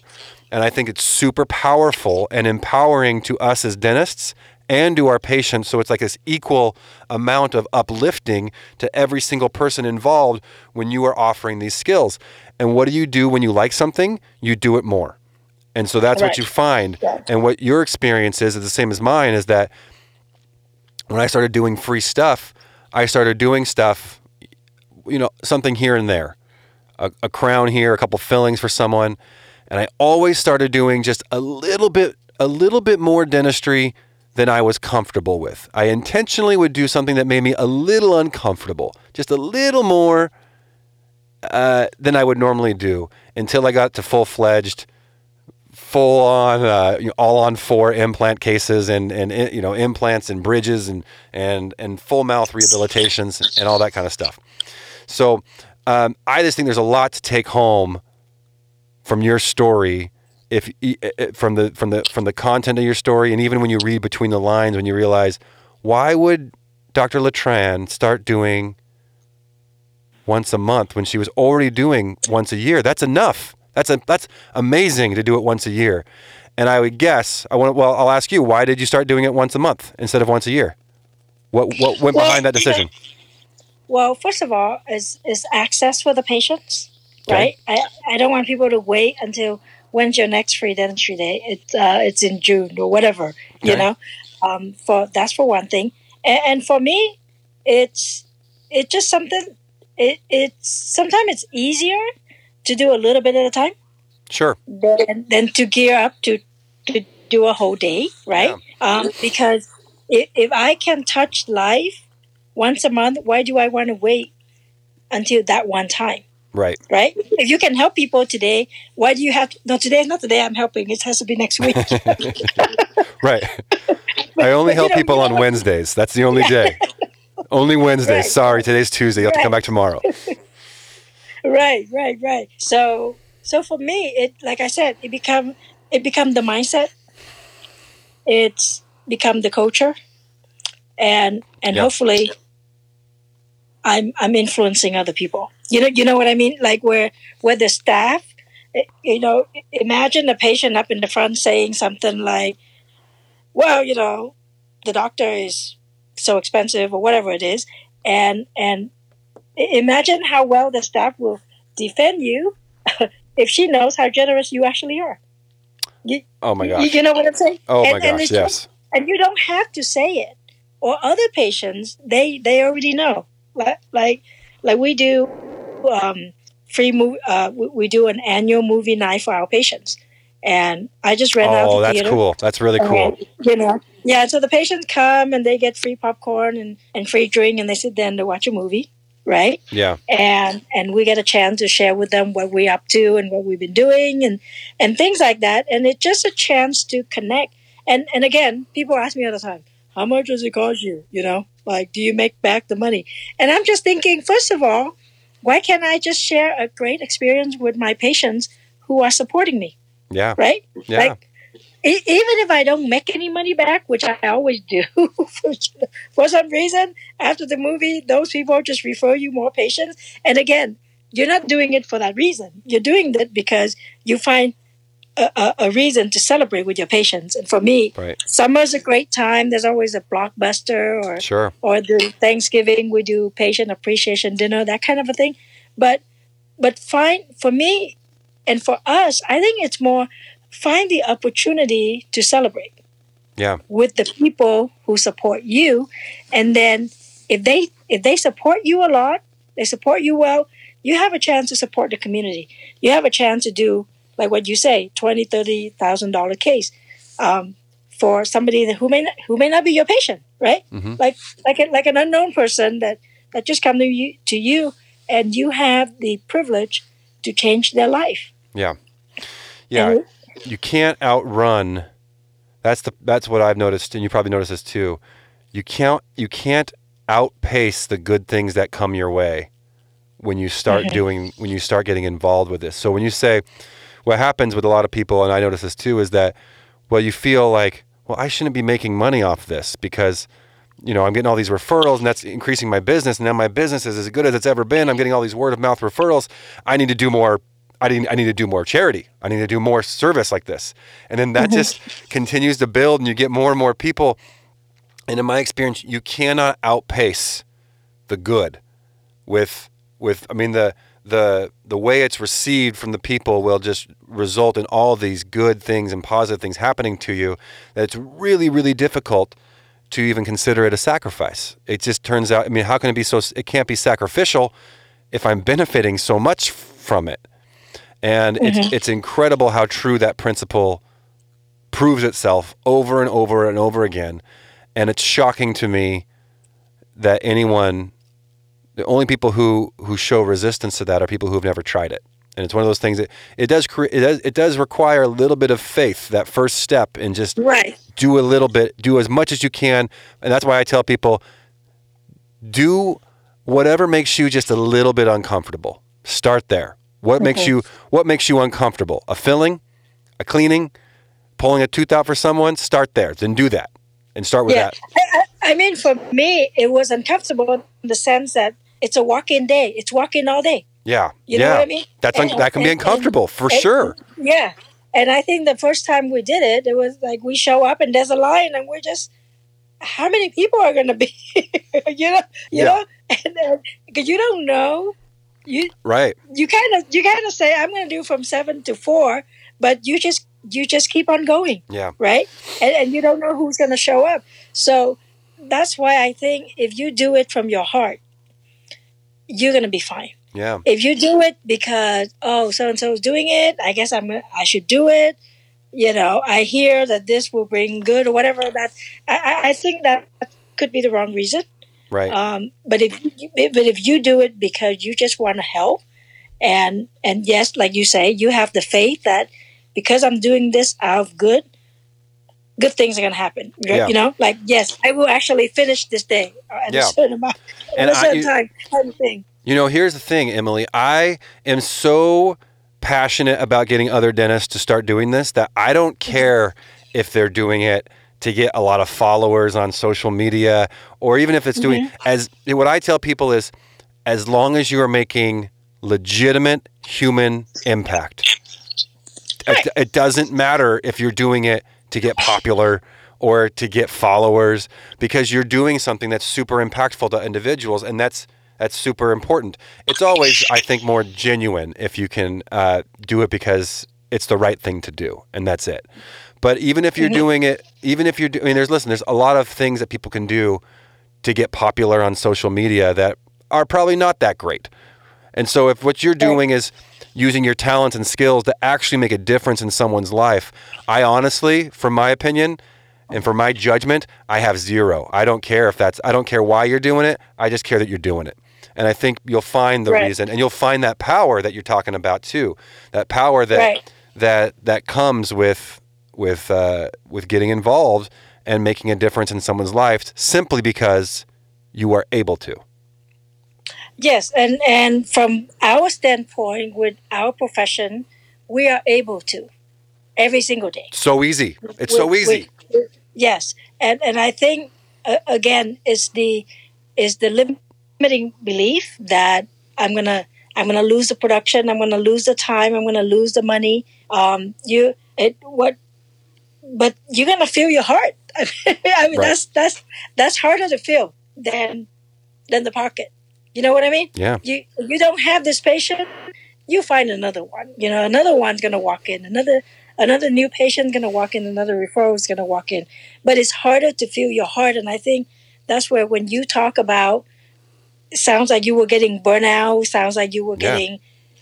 And I think it's super powerful and empowering to us as dentists and to our patients. So it's like this equal amount of uplifting to every single person involved when you are offering these skills. And what do you do when you like something? You do it more. And so that's what you find. Right. And what your experience is, is the same as mine, is that when I started doing free stuff, I started doing stuff, you know, something here and there, a, a crown here, a couple fillings for someone, and I always started doing just a little bit, a little bit more dentistry than I was comfortable with. I intentionally would do something that made me a little uncomfortable, just a little more uh, than I would normally do, until I got to full fledged full on, uh, all on four implant cases and, and uh, you know implants and bridges and and and full mouth rehabilitations and all that kind of stuff. So um, I just think there's a lot to take home from your story. If from the from the from the content of your story, and even when you read between the lines, when you realize why would Dr. Letran start doing once a month when she was already doing once a year? That's enough. That's a, that's amazing to do it once a year. And I would guess I want. Well, I'll ask you. Why did you start doing it once a month instead of once a year? What what went Well, behind that decision? Well, first of all, is is access for the patients, Okay. right? I, I don't want people to wait until when's your next free dentistry day. It's uh, it's in June or whatever, you know. Um, for that's for one thing, and, and for me, it's it's just something. It it's sometimes it's easier to do a little bit at a time Sure. than than to gear up to to do a whole day, right? Um, because if, if I can touch life once a month, why do I want to wait until that one time, Right. right? If you can help people today, why do you have? To, no, today is not the day I'm helping. It has to be next week. Right. I only help people on Wednesdays. That's the only day. Only Wednesdays. Right. Sorry, today's Tuesday. You have to come back tomorrow. right, right, right. So, so for me, it like I said, it become it become the mindset. It's become the culture, and and Yeah. hopefully, I'm I'm influencing other people. You know, you know what I mean? Like where where the staff, eh, you know, imagine a patient up in the front saying something like, "Well, you know, the doctor is so expensive or whatever it is," and and imagine how well the staff will defend you if she knows how generous you actually are. Oh my You, gosh. you know what I'm saying? Oh my And- and gosh. it's Yes. and you don't have to say it or other patients they they already know like like like we do um free movie uh we, we do an annual movie night for our patients. And i just ran out Oh, that's theater. cool. That's really cool. and, you know yeah so the patients come and they get free popcorn and, and free drink and they sit there and they watch a movie right? Yeah. and and we get a chance to share with them what we're up to and what we've been doing and and things like that. And it's just a chance to connect. And and again people ask me all the time how much does it cost you? You know like do you make back the money? And i'm just thinking first of all why can't i just share a great experience with my patients who are supporting me Yeah. right Yeah. like e- even if I don't make any money back, which I always do, for, for some reason, after the movie, those people just refer you more patients. And again, you're not doing it for that reason. You're doing it because you find a, a, reason to celebrate with your patients. And for me, Right. summer's a great time. There's always a blockbuster or Sure. or the Thanksgiving we do patient appreciation dinner, that kind of a thing. But but find for me and for us, I think it's more find the opportunity to celebrate Yeah. with the people who support you, and then if they if they support you a lot, they support you well. You have a chance to support the community. You have a chance to do like what you say, twenty, thirty thousand dollar case, um, for somebody that, who may not, who may not be your patient, right? Mhm. Like like a, like an unknown person that that just come to you to you, and you have the privilege to change their life. Yeah. Yeah. And- you can't outrun that's the that's what I've noticed and you probably noticed this too. You can't you can't outpace the good things that come your way when you start doing when you start getting involved with this. So when you say what happens with a lot of people and I notice this too is that well you feel like well I shouldn't be making money off this because you know, I'm getting all these referrals and that's increasing my business. And now my business is as good as it's ever been. I'm getting all these word of mouth referrals. I need to do more. I need, I need to do more charity. I need to do more service like this. And then that mm-hmm. just continues to build and you get more and more people. And in my experience, you cannot outpace the good with, with, I mean, the, the, the way it's received from the people will just result in all these good things and positive things happening to you that it's really, really difficult to even consider it a sacrifice. It just turns out, I mean, how can it be so, it can't be sacrificial if I'm benefiting so much from it. And it's, mm-hmm. it's incredible how true that principle proves itself over and over and over again. And it's shocking to me that anyone, the only people who, who show resistance to that are people who have never tried it. And it's one of those things that it does, cre- it does, it does require a little bit of faith, that first step and just Right. do a little bit, do as much as you can. And that's why I tell people do whatever makes you just a little bit uncomfortable. Start there. What makes you what makes you uncomfortable? A filling, a cleaning, pulling a tooth out for someone? Start there. Then do that. And start with Yeah. that. I, I mean, for me, it was uncomfortable in the sense that it's a walk-in day. It's walk-in all day. Yeah. You yeah. know what I mean? That's un- that can be and- uncomfortable for and- sure. Yeah. And I think the first time we did it, it was like we show up and there's a line, and we're just, how many people are going to be? you know, you Yeah. know, and because you don't know, you Right. you kind of you kind of say I'm going to do from seven to four, but you just you just keep on going, Yeah. right? And, and you don't know who's going to show up. So that's why I think if you do it from your heart, you're going to be fine Yeah. if you do it because oh so and so is doing it i guess i'm i should do it you know i hear that this will bring good or whatever that i i, I think that could be the wrong reason Right. um but if you, but if you do it because you just want to help and and yes like you say you have the faith that because i'm doing this out of good good things are going to happen you Yeah. you know like yes i will actually finish this day at Yeah. a certain amount And at a I- certain you- time kind of thing You know, here's the thing, Emily. I am so passionate about getting other dentists to start doing this that I don't mm-hmm. care if they're doing it to get a lot of followers on social media or even if it's doing mm-hmm. as what I tell people is as long as you are making legitimate human impact. It, it doesn't matter if you're doing it to get popular or to get followers because you're doing something that's super impactful to individuals and that's that's super important. It's always, I think, more genuine if you can uh, do it because it's the right thing to do, and that's it. But even if you're doing it, even if you're doing, I mean, there's listen, there's a lot of things that people can do to get popular on social media that are probably not that great. And so if what you're doing is using your talents and skills to actually make a difference in someone's life, I honestly, from my opinion and for my judgment, I have zero. I don't care if that's I don't care why you're doing it. I just care that you're doing it. And I think you'll find the Right. reason and you'll find that power that you're talking about too. That power that Right. that that comes with with uh, with getting involved and making a difference in someone's life simply because you are able to. Yes, and and from our standpoint, with our profession, we are able to every single day. So easy. It's so easy. with- yes, and and I think uh, again is the is the limiting belief that I'm gonna I'm gonna lose the production, I'm gonna lose the time, I'm gonna lose the money. Um, you it what, but you're gonna feel your heart. I mean, Right. that's that's that's harder to feel than than the pocket. You know what I mean? Yeah. you you don't have this patient, you find another one. You know, another one's gonna walk in, another another new patient's gonna walk in, another referral is gonna walk in. But it's harder to feel your heart, and I think that's where when you talk about, it sounds like you were getting burnout, sounds like you were Yeah. getting,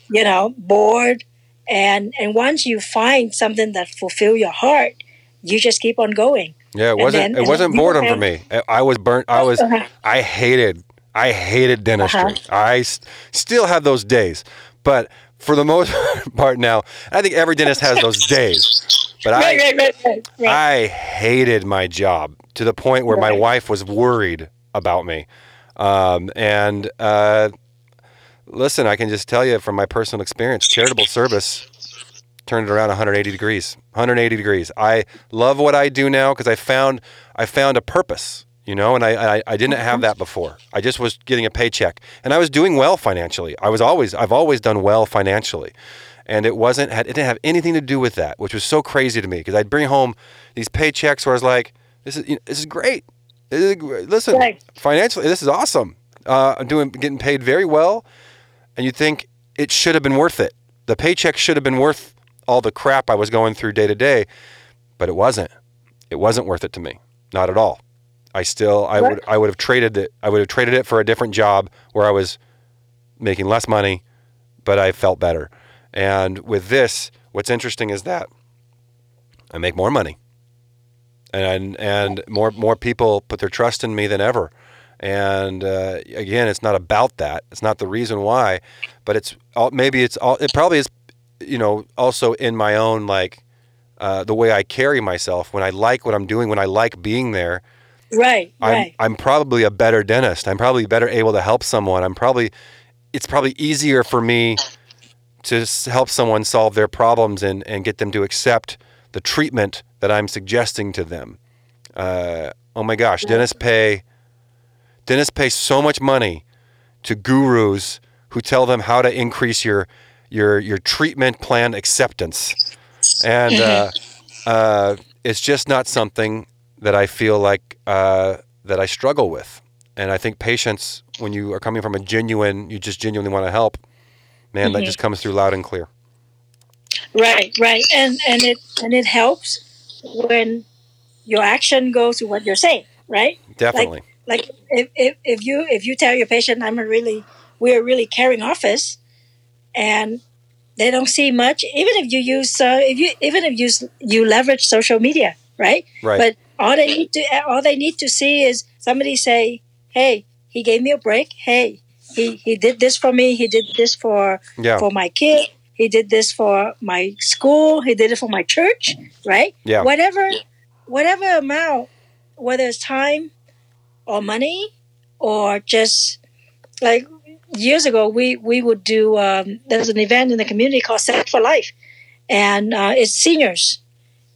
you know, bored, and and once you find something that fulfill your heart, you just keep on going. Yeah, it wasn't. then- it wasn't boredom for me. I, was burnt. I was. I hated. I hated dentistry. Uh-huh. I s- still have those days, but for the most part now, I think every dentist has those days. But Right, I, right, right, right, right. I hated my job to the point where my wife was worried about me. Um, and uh, listen, I can just tell you from my personal experience, charitable service turned it around 180 degrees. 180 degrees. I love what I do now because I found I found a purpose. You know, and I, I I didn't have that before. I just was getting a paycheck, and I was doing well financially. I was always I've always done well financially, and it wasn't had it didn't have anything to do with that, which was so crazy to me because I'd bring home these paychecks where I was like, this is you know, this is great. This is. Listen, Right. financially, this is awesome. Uh, I'm doing getting paid very well, and you think it should have been worth it. The paycheck should have been worth all the crap I was going through day to day, but it wasn't. It wasn't worth it to me, not at all. I still, I would, I would have traded it. I would have traded it for a different job where I was making less money, but I felt better. And with this, what's interesting is that I make more money, and and more more people put their trust in me than ever. And uh, again, it's not about that. It's not the reason why, but it's all, maybe it's all. It probably is, you know, also in my own like uh, the way I carry myself. When I like what I'm doing, when I like being there, right, I'm right. I'm probably a better dentist. I'm probably better able to help someone. I'm probably it's probably easier for me to help someone solve their problems and, and get them to accept the treatment that I'm suggesting to them. Uh, oh my gosh, dentists pay dentists pay so much money to gurus who tell them how to increase your your your treatment plan acceptance, and uh, uh, it's just not something that I feel like uh, that I struggle with. And I think patients, when you are coming from a genuine, you just genuinely want to help, man, that just comes through loud and clear. Right, right, and and it and it helps when your action goes to what you're saying, right? Definitely. Like if, if, if you if you tell your patient I'm a really we're a really caring office, and they don't see much, even if you use uh, if you even if you you leverage social media, right? right. But all they need to all they need to see is somebody say, "Hey, he gave me a break. Hey, he he did this for me. He did this for yeah. for my kid. He did this for my school. He did it for my church, right? Yeah. Whatever, whatever amount, whether it's time or money or just like years ago, we we would do. Um, there's an event in the community called Set for Life, and uh, it's seniors,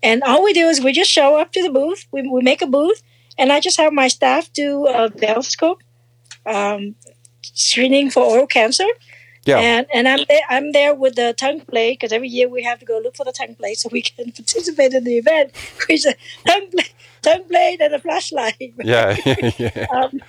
and all we do is we just show up to the booth. We we make a booth, and I just have my staff do a VELscope um, screening for oral cancer. Yeah. And and I'm there, I'm there with the tongue plate because every year we have to go look for the tongue plate so we can participate in the event. Which a tongue plate, tongue plate and a flashlight. yeah. yeah. Um,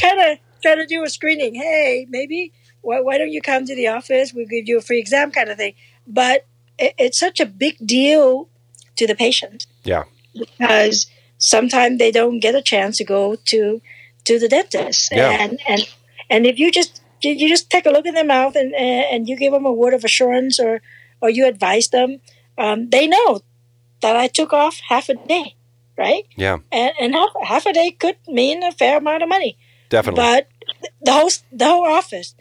kind of try to do a screening. Hey, maybe why, why don't you come to the office? We'll give you a free exam, kind of thing. But it, it's such a big deal to the patient Yeah. because sometimes they don't get a chance to go to to the dentist Yeah. and and and if you just you just take a look in their mouth and and you give them a word of assurance or or you advise them um, they know that i took off half a day right Yeah. and, and half, half a day could mean a fair amount of money Definitely. but the whole the whole office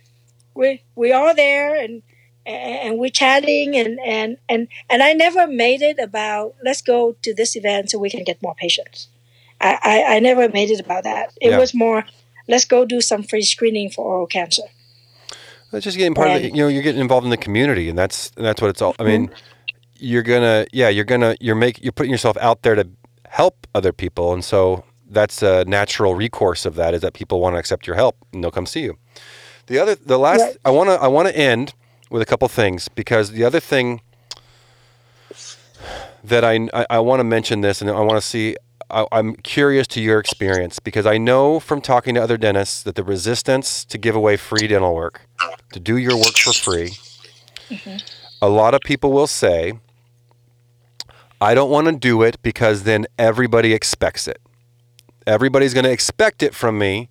we we all there and and we're chatting and and and and I never made it about let's go to this event so we can get more patients. I I, I never made it about that. It Yeah. was more let's go do some free screening for oral cancer. It's just getting part of the, you know, you're getting involved in the community, and that's and that's what it's all. I mean, mm-hmm. you're gonna, yeah, you're gonna, you're make, you're putting yourself out there to help other people, and so that's a natural recourse of that is that people want to accept your help and they'll come see you. The other, the last, Right. I want to, I want to end with a couple things because the other thing that I, I, I want to mention this and I want to see. I, I'm curious to your experience because I know from talking to other dentists that the resistance to give away free dental work, to do your work for free, mm-hmm. a lot of people will say, I don't want to do it because then everybody expects it. Everybody's going to expect it from me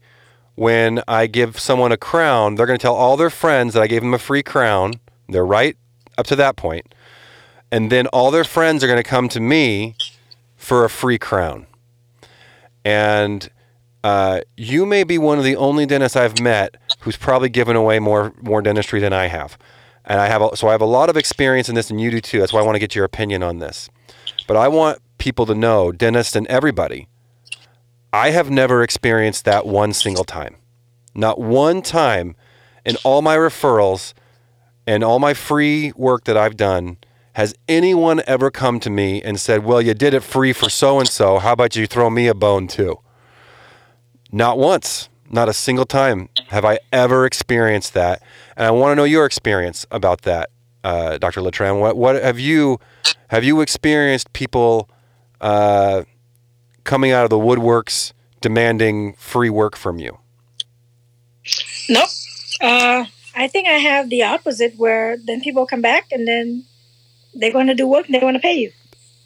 when I give someone a crown. They're going to tell all their friends that I gave them a free crown. They're right. up to that point, and then all their friends are going to come to me for a free crown. And uh, you may be one of the only dentists I've met who's probably given away more more dentistry than I have, and I have a, so I have a lot of experience in this, and you do too. That's why I want to get your opinion on this. But I want people to know, dentists and everybody, I have never experienced that one single time. Not one time in all my referrals and all my free work that I've done has anyone ever come to me and said, Well, you did it free for so and so. How about you throw me a bone too? Not once, not a single time have I ever experienced that. And I want to know your experience about that, uh, Dr. Letran. What, what have you have you experienced people uh, coming out of the woodworks demanding free work from you? Nope. Uh, I think I have the opposite where then people come back and then they're going to do work and they want to pay you.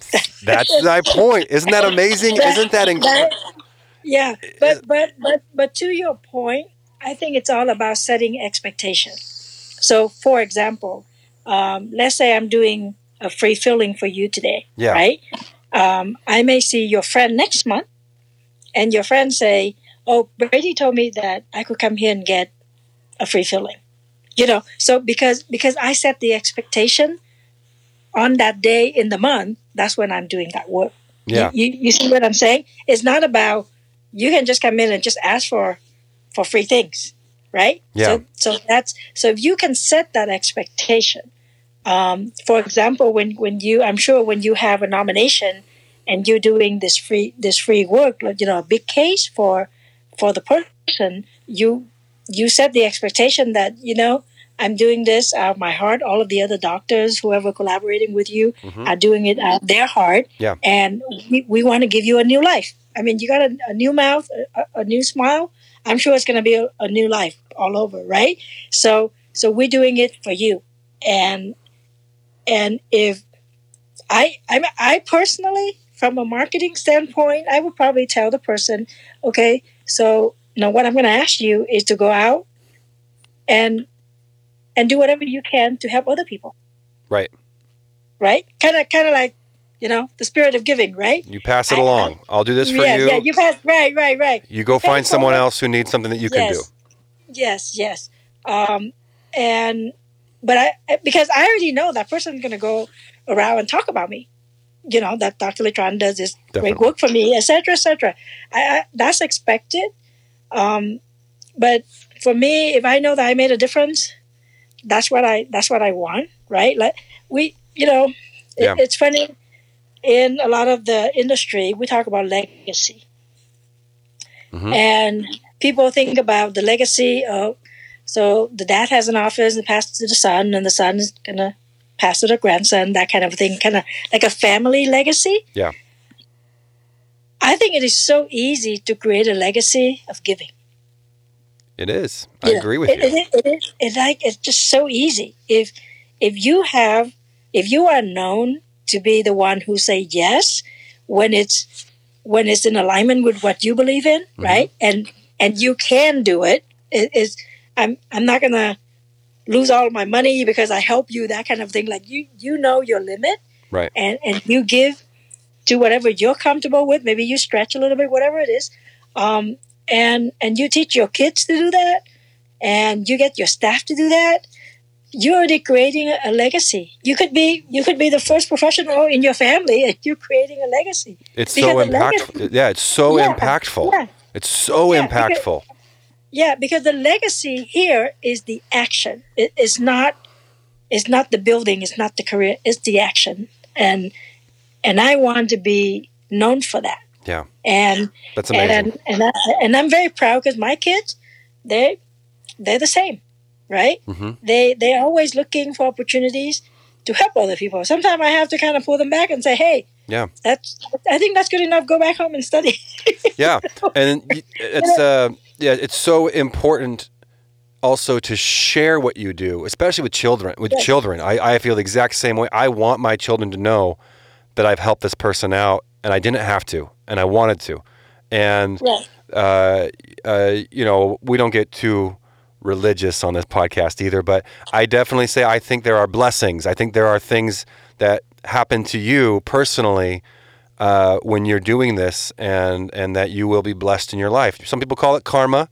That's my point. Isn't that amazing? Isn't that incredible? yeah, but but but but to your point, I think it's all about setting expectations. So, for example, um, let's say I'm doing a free filling for you today, Yeah. right? Um, I may see your friend next month, and your friend say, "Oh, Brady told me that I could come here and get a free filling." You know, so because because I set the expectation on that day in the month, that's when I'm doing that work. Yeah. You, you, you see what I'm saying? It's not about you can just come in and just ask for for free things, right? Yeah. So so that's so if you can set that expectation. Um, for example, when when you I'm sure when you have a nomination and you're doing this free this free work, you know, a big case for for the person, you you set the expectation that you know I'm doing this out of my heart. All of the other doctors, whoever collaborating with you, are doing it out of their heart. Yeah. And we, we want to give you a new life. I mean, you got a, a new mouth, a, a new smile. I'm sure it's going to be a, a new life all over, right? So, so we're doing it for you. And and if I I mean, I personally, from a marketing standpoint, I would probably tell the person, okay, so now what I'm going to ask you is to go out and and do whatever you can to help other people, Right. right? Kind of kind of like you know the spirit of giving, right? You pass it I- along. I'll do this for you. yeah. You pass right, right, right. You go pass find someone else who needs something that you can do. yes. Yes, yes. Um, and but I because I already know that person's going to go around and talk about me. You know that Dr. Letran does this great work for me, etc., etc. I, I that's expected. Um, but for me, if I know that I made a difference, that's what I that's what I want, right? Like we, you know, it- Yeah. it's funny. In a lot of the industry, we talk about legacy, Mhm. and people think about the legacy of. So the dad has an office and passes it to the son, and the son is gonna pass it to grandson. That kind of thing, kind of like a family legacy. Yeah. I think it is so easy to create a legacy of giving. It is. I Yeah, agree with it, you. It, is- it is. It's like it's just so easy. If if you have if you are known to be the one who say yes when it's when it's in alignment with what you believe in, Mm-hmm. right? And and you can do it. It is. I'm I'm not gonna lose all my money because I help you. That kind of thing. Like you you know your limit, Right. And and you give to whatever you're comfortable with. Maybe you stretch a little bit, whatever it is. Um, and and you teach your kids to do that and you get your staff to do that you're already creating a, a legacy you could be you could be the first professional in your family and you're creating a legacy It's because so the legacy- impactful. Yeah, it's so Yeah, impactful. yeah. It's so Yeah, because- impactful. Yeah because the legacy here is the action it, it's not it's not the building it's not the career it's the action and and i want to be known for that Yeah. and That's amazing. and and, I, and I'm very proud because my kids, they they're the same, right? Mhm. They they're always looking for opportunities to help other people. Sometimes I have to kind of pull them back and say, "Hey, Yeah. that's I think that's good enough. Go back home and study." yeah and it's uh yeah it's so important also to share what you do especially with children with Yes. children I, I feel the exact same way i want my children to know that i've helped this person out and i didn't have to and i wanted to and Right. uh, uh, you know we don't get too religious on this podcast either, but I definitely say I think there are blessings. I think there are things that happen to you personally uh, when you're doing this, and and that you will be blessed in your life. Some people call it karma.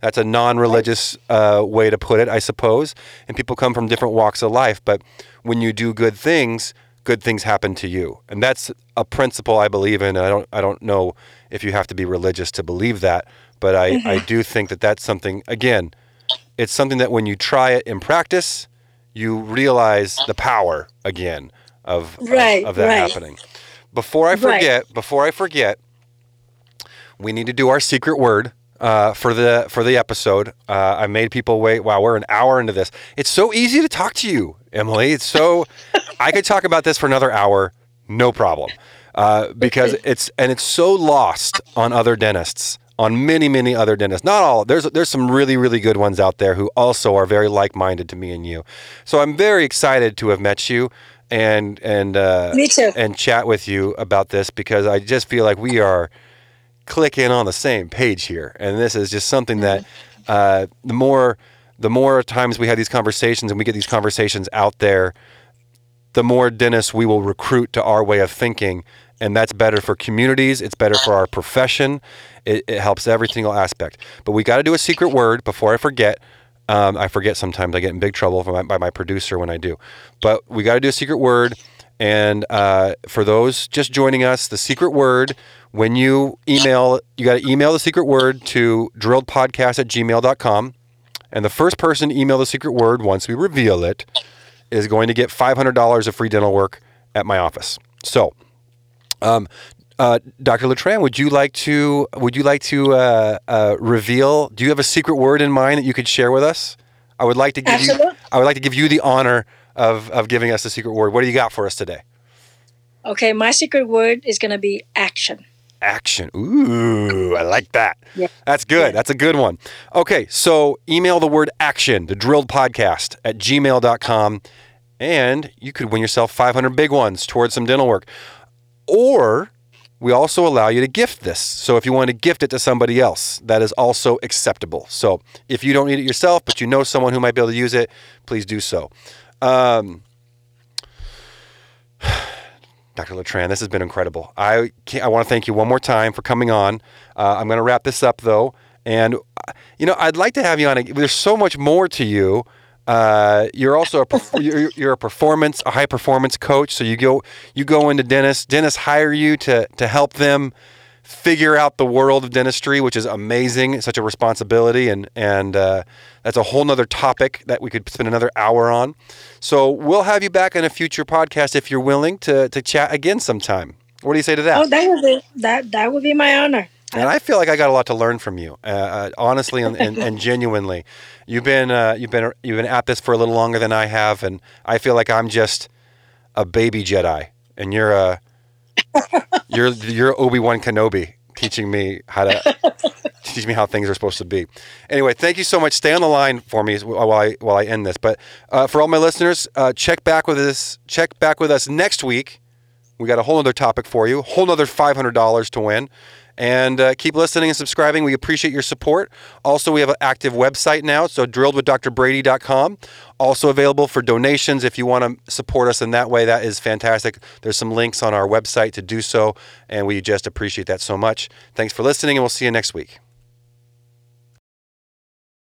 That's a non-religious uh, way to put it, I suppose. And people come from different walks of life, but when you do good things, good things happen to you, and that's a principle I believe in. I don't I don't know if you have to be religious to believe that, but I, I do think that that's something again it's something that when you try it in practice, you realize the power again of, of- Right, of, that right. happening. Before I Right. forget, before I forget, we need to do our secret word uh, for the for the episode. Uh, I made people wait. Wow, we're an hour into this. It's so easy to talk to you, Emily. It's so I could talk about this for another hour, no problem, uh, because it's and it's so lost on other dentists, on many many other dentists. Not all. There's there's some really really good ones out there who also are very like minded to me and you. So I'm very excited to have met you. And and uh, Me too. and chat with you about this because I just feel like we are clicking on the same page here, and this is just something that uh, the more the more times we have these conversations and we get these conversations out there, the more dentists we will recruit to our way of thinking, and that's better for communities. It's better for our profession. It, it helps every single aspect. But we got to do a secret word before I forget. Um, I forget sometimes. I get in big trouble my, by my producer when I do. But we got to do a secret word. And uh, for those just joining us, the secret word, when you email, you got to email the secret word to drilledpodcast at gmail.com. And the first person to email the secret word once we reveal it is going to get $500 of free dental work at my office. So, um, uh, Dr. Letran, would you like to would you like to uh, uh, reveal? Do you have a secret word in mind that you could share with us? I would like to give you. Absolutely. I would like to give you the honor of of giving us the secret word. What do you got for us today? Okay, my secret word is going to be action. Action. Ooh, I like that. Yeah. That's good. Yeah. That's a good one. Okay, so email the word action to drilled podcast at gmail.com and you could win yourself 500 big ones towards some dental work. Or we also allow you to gift this. So if you want to gift it to somebody else, that is also acceptable. So if you don't need it yourself, but you know someone who might be able to use it, please do so. Um, Dr. Letran, this has been incredible. I I want to thank you one more time for coming on. Uh, I'm going to wrap this up though, and uh, you know I'd like to have you on. There's so much more to you. Uh, you're also a perf- you're, you're a performance a high performance coach. So you go you go into dentists. Dentists hire you to to help them figure out the world of dentistry, which is amazing. It's such a responsibility, and and uh, that's a whole nother topic that we could spend another hour on. So we'll have you back on a future podcast if you're willing to to chat again sometime. What do you say to that? Oh, that would be that that would be my honor. And I feel like I got a lot to learn from you, uh, uh, honestly and, and, and genuinely. You've been uh, you've been you've been at this for a little longer than I have, and I feel like I'm just a baby Jedi, and you're a you're you're Obi Wan Kenobi teaching me how to teach me how things are supposed to be. Anyway, thank you so much. Stay on the line for me while I while I end this. But uh, for all my listeners, uh, check back with us. Check back with us next week. We got a whole other topic for you, whole nother five hundred dollars to win. And uh, keep listening and subscribing. We appreciate your support. Also, we have an active website now, so drilledwithdrbrady.com. Also available for donations if you want to support us in that way. That is fantastic. There's some links on our website to do so, and we just appreciate that so much. Thanks for listening, and we'll see you next week.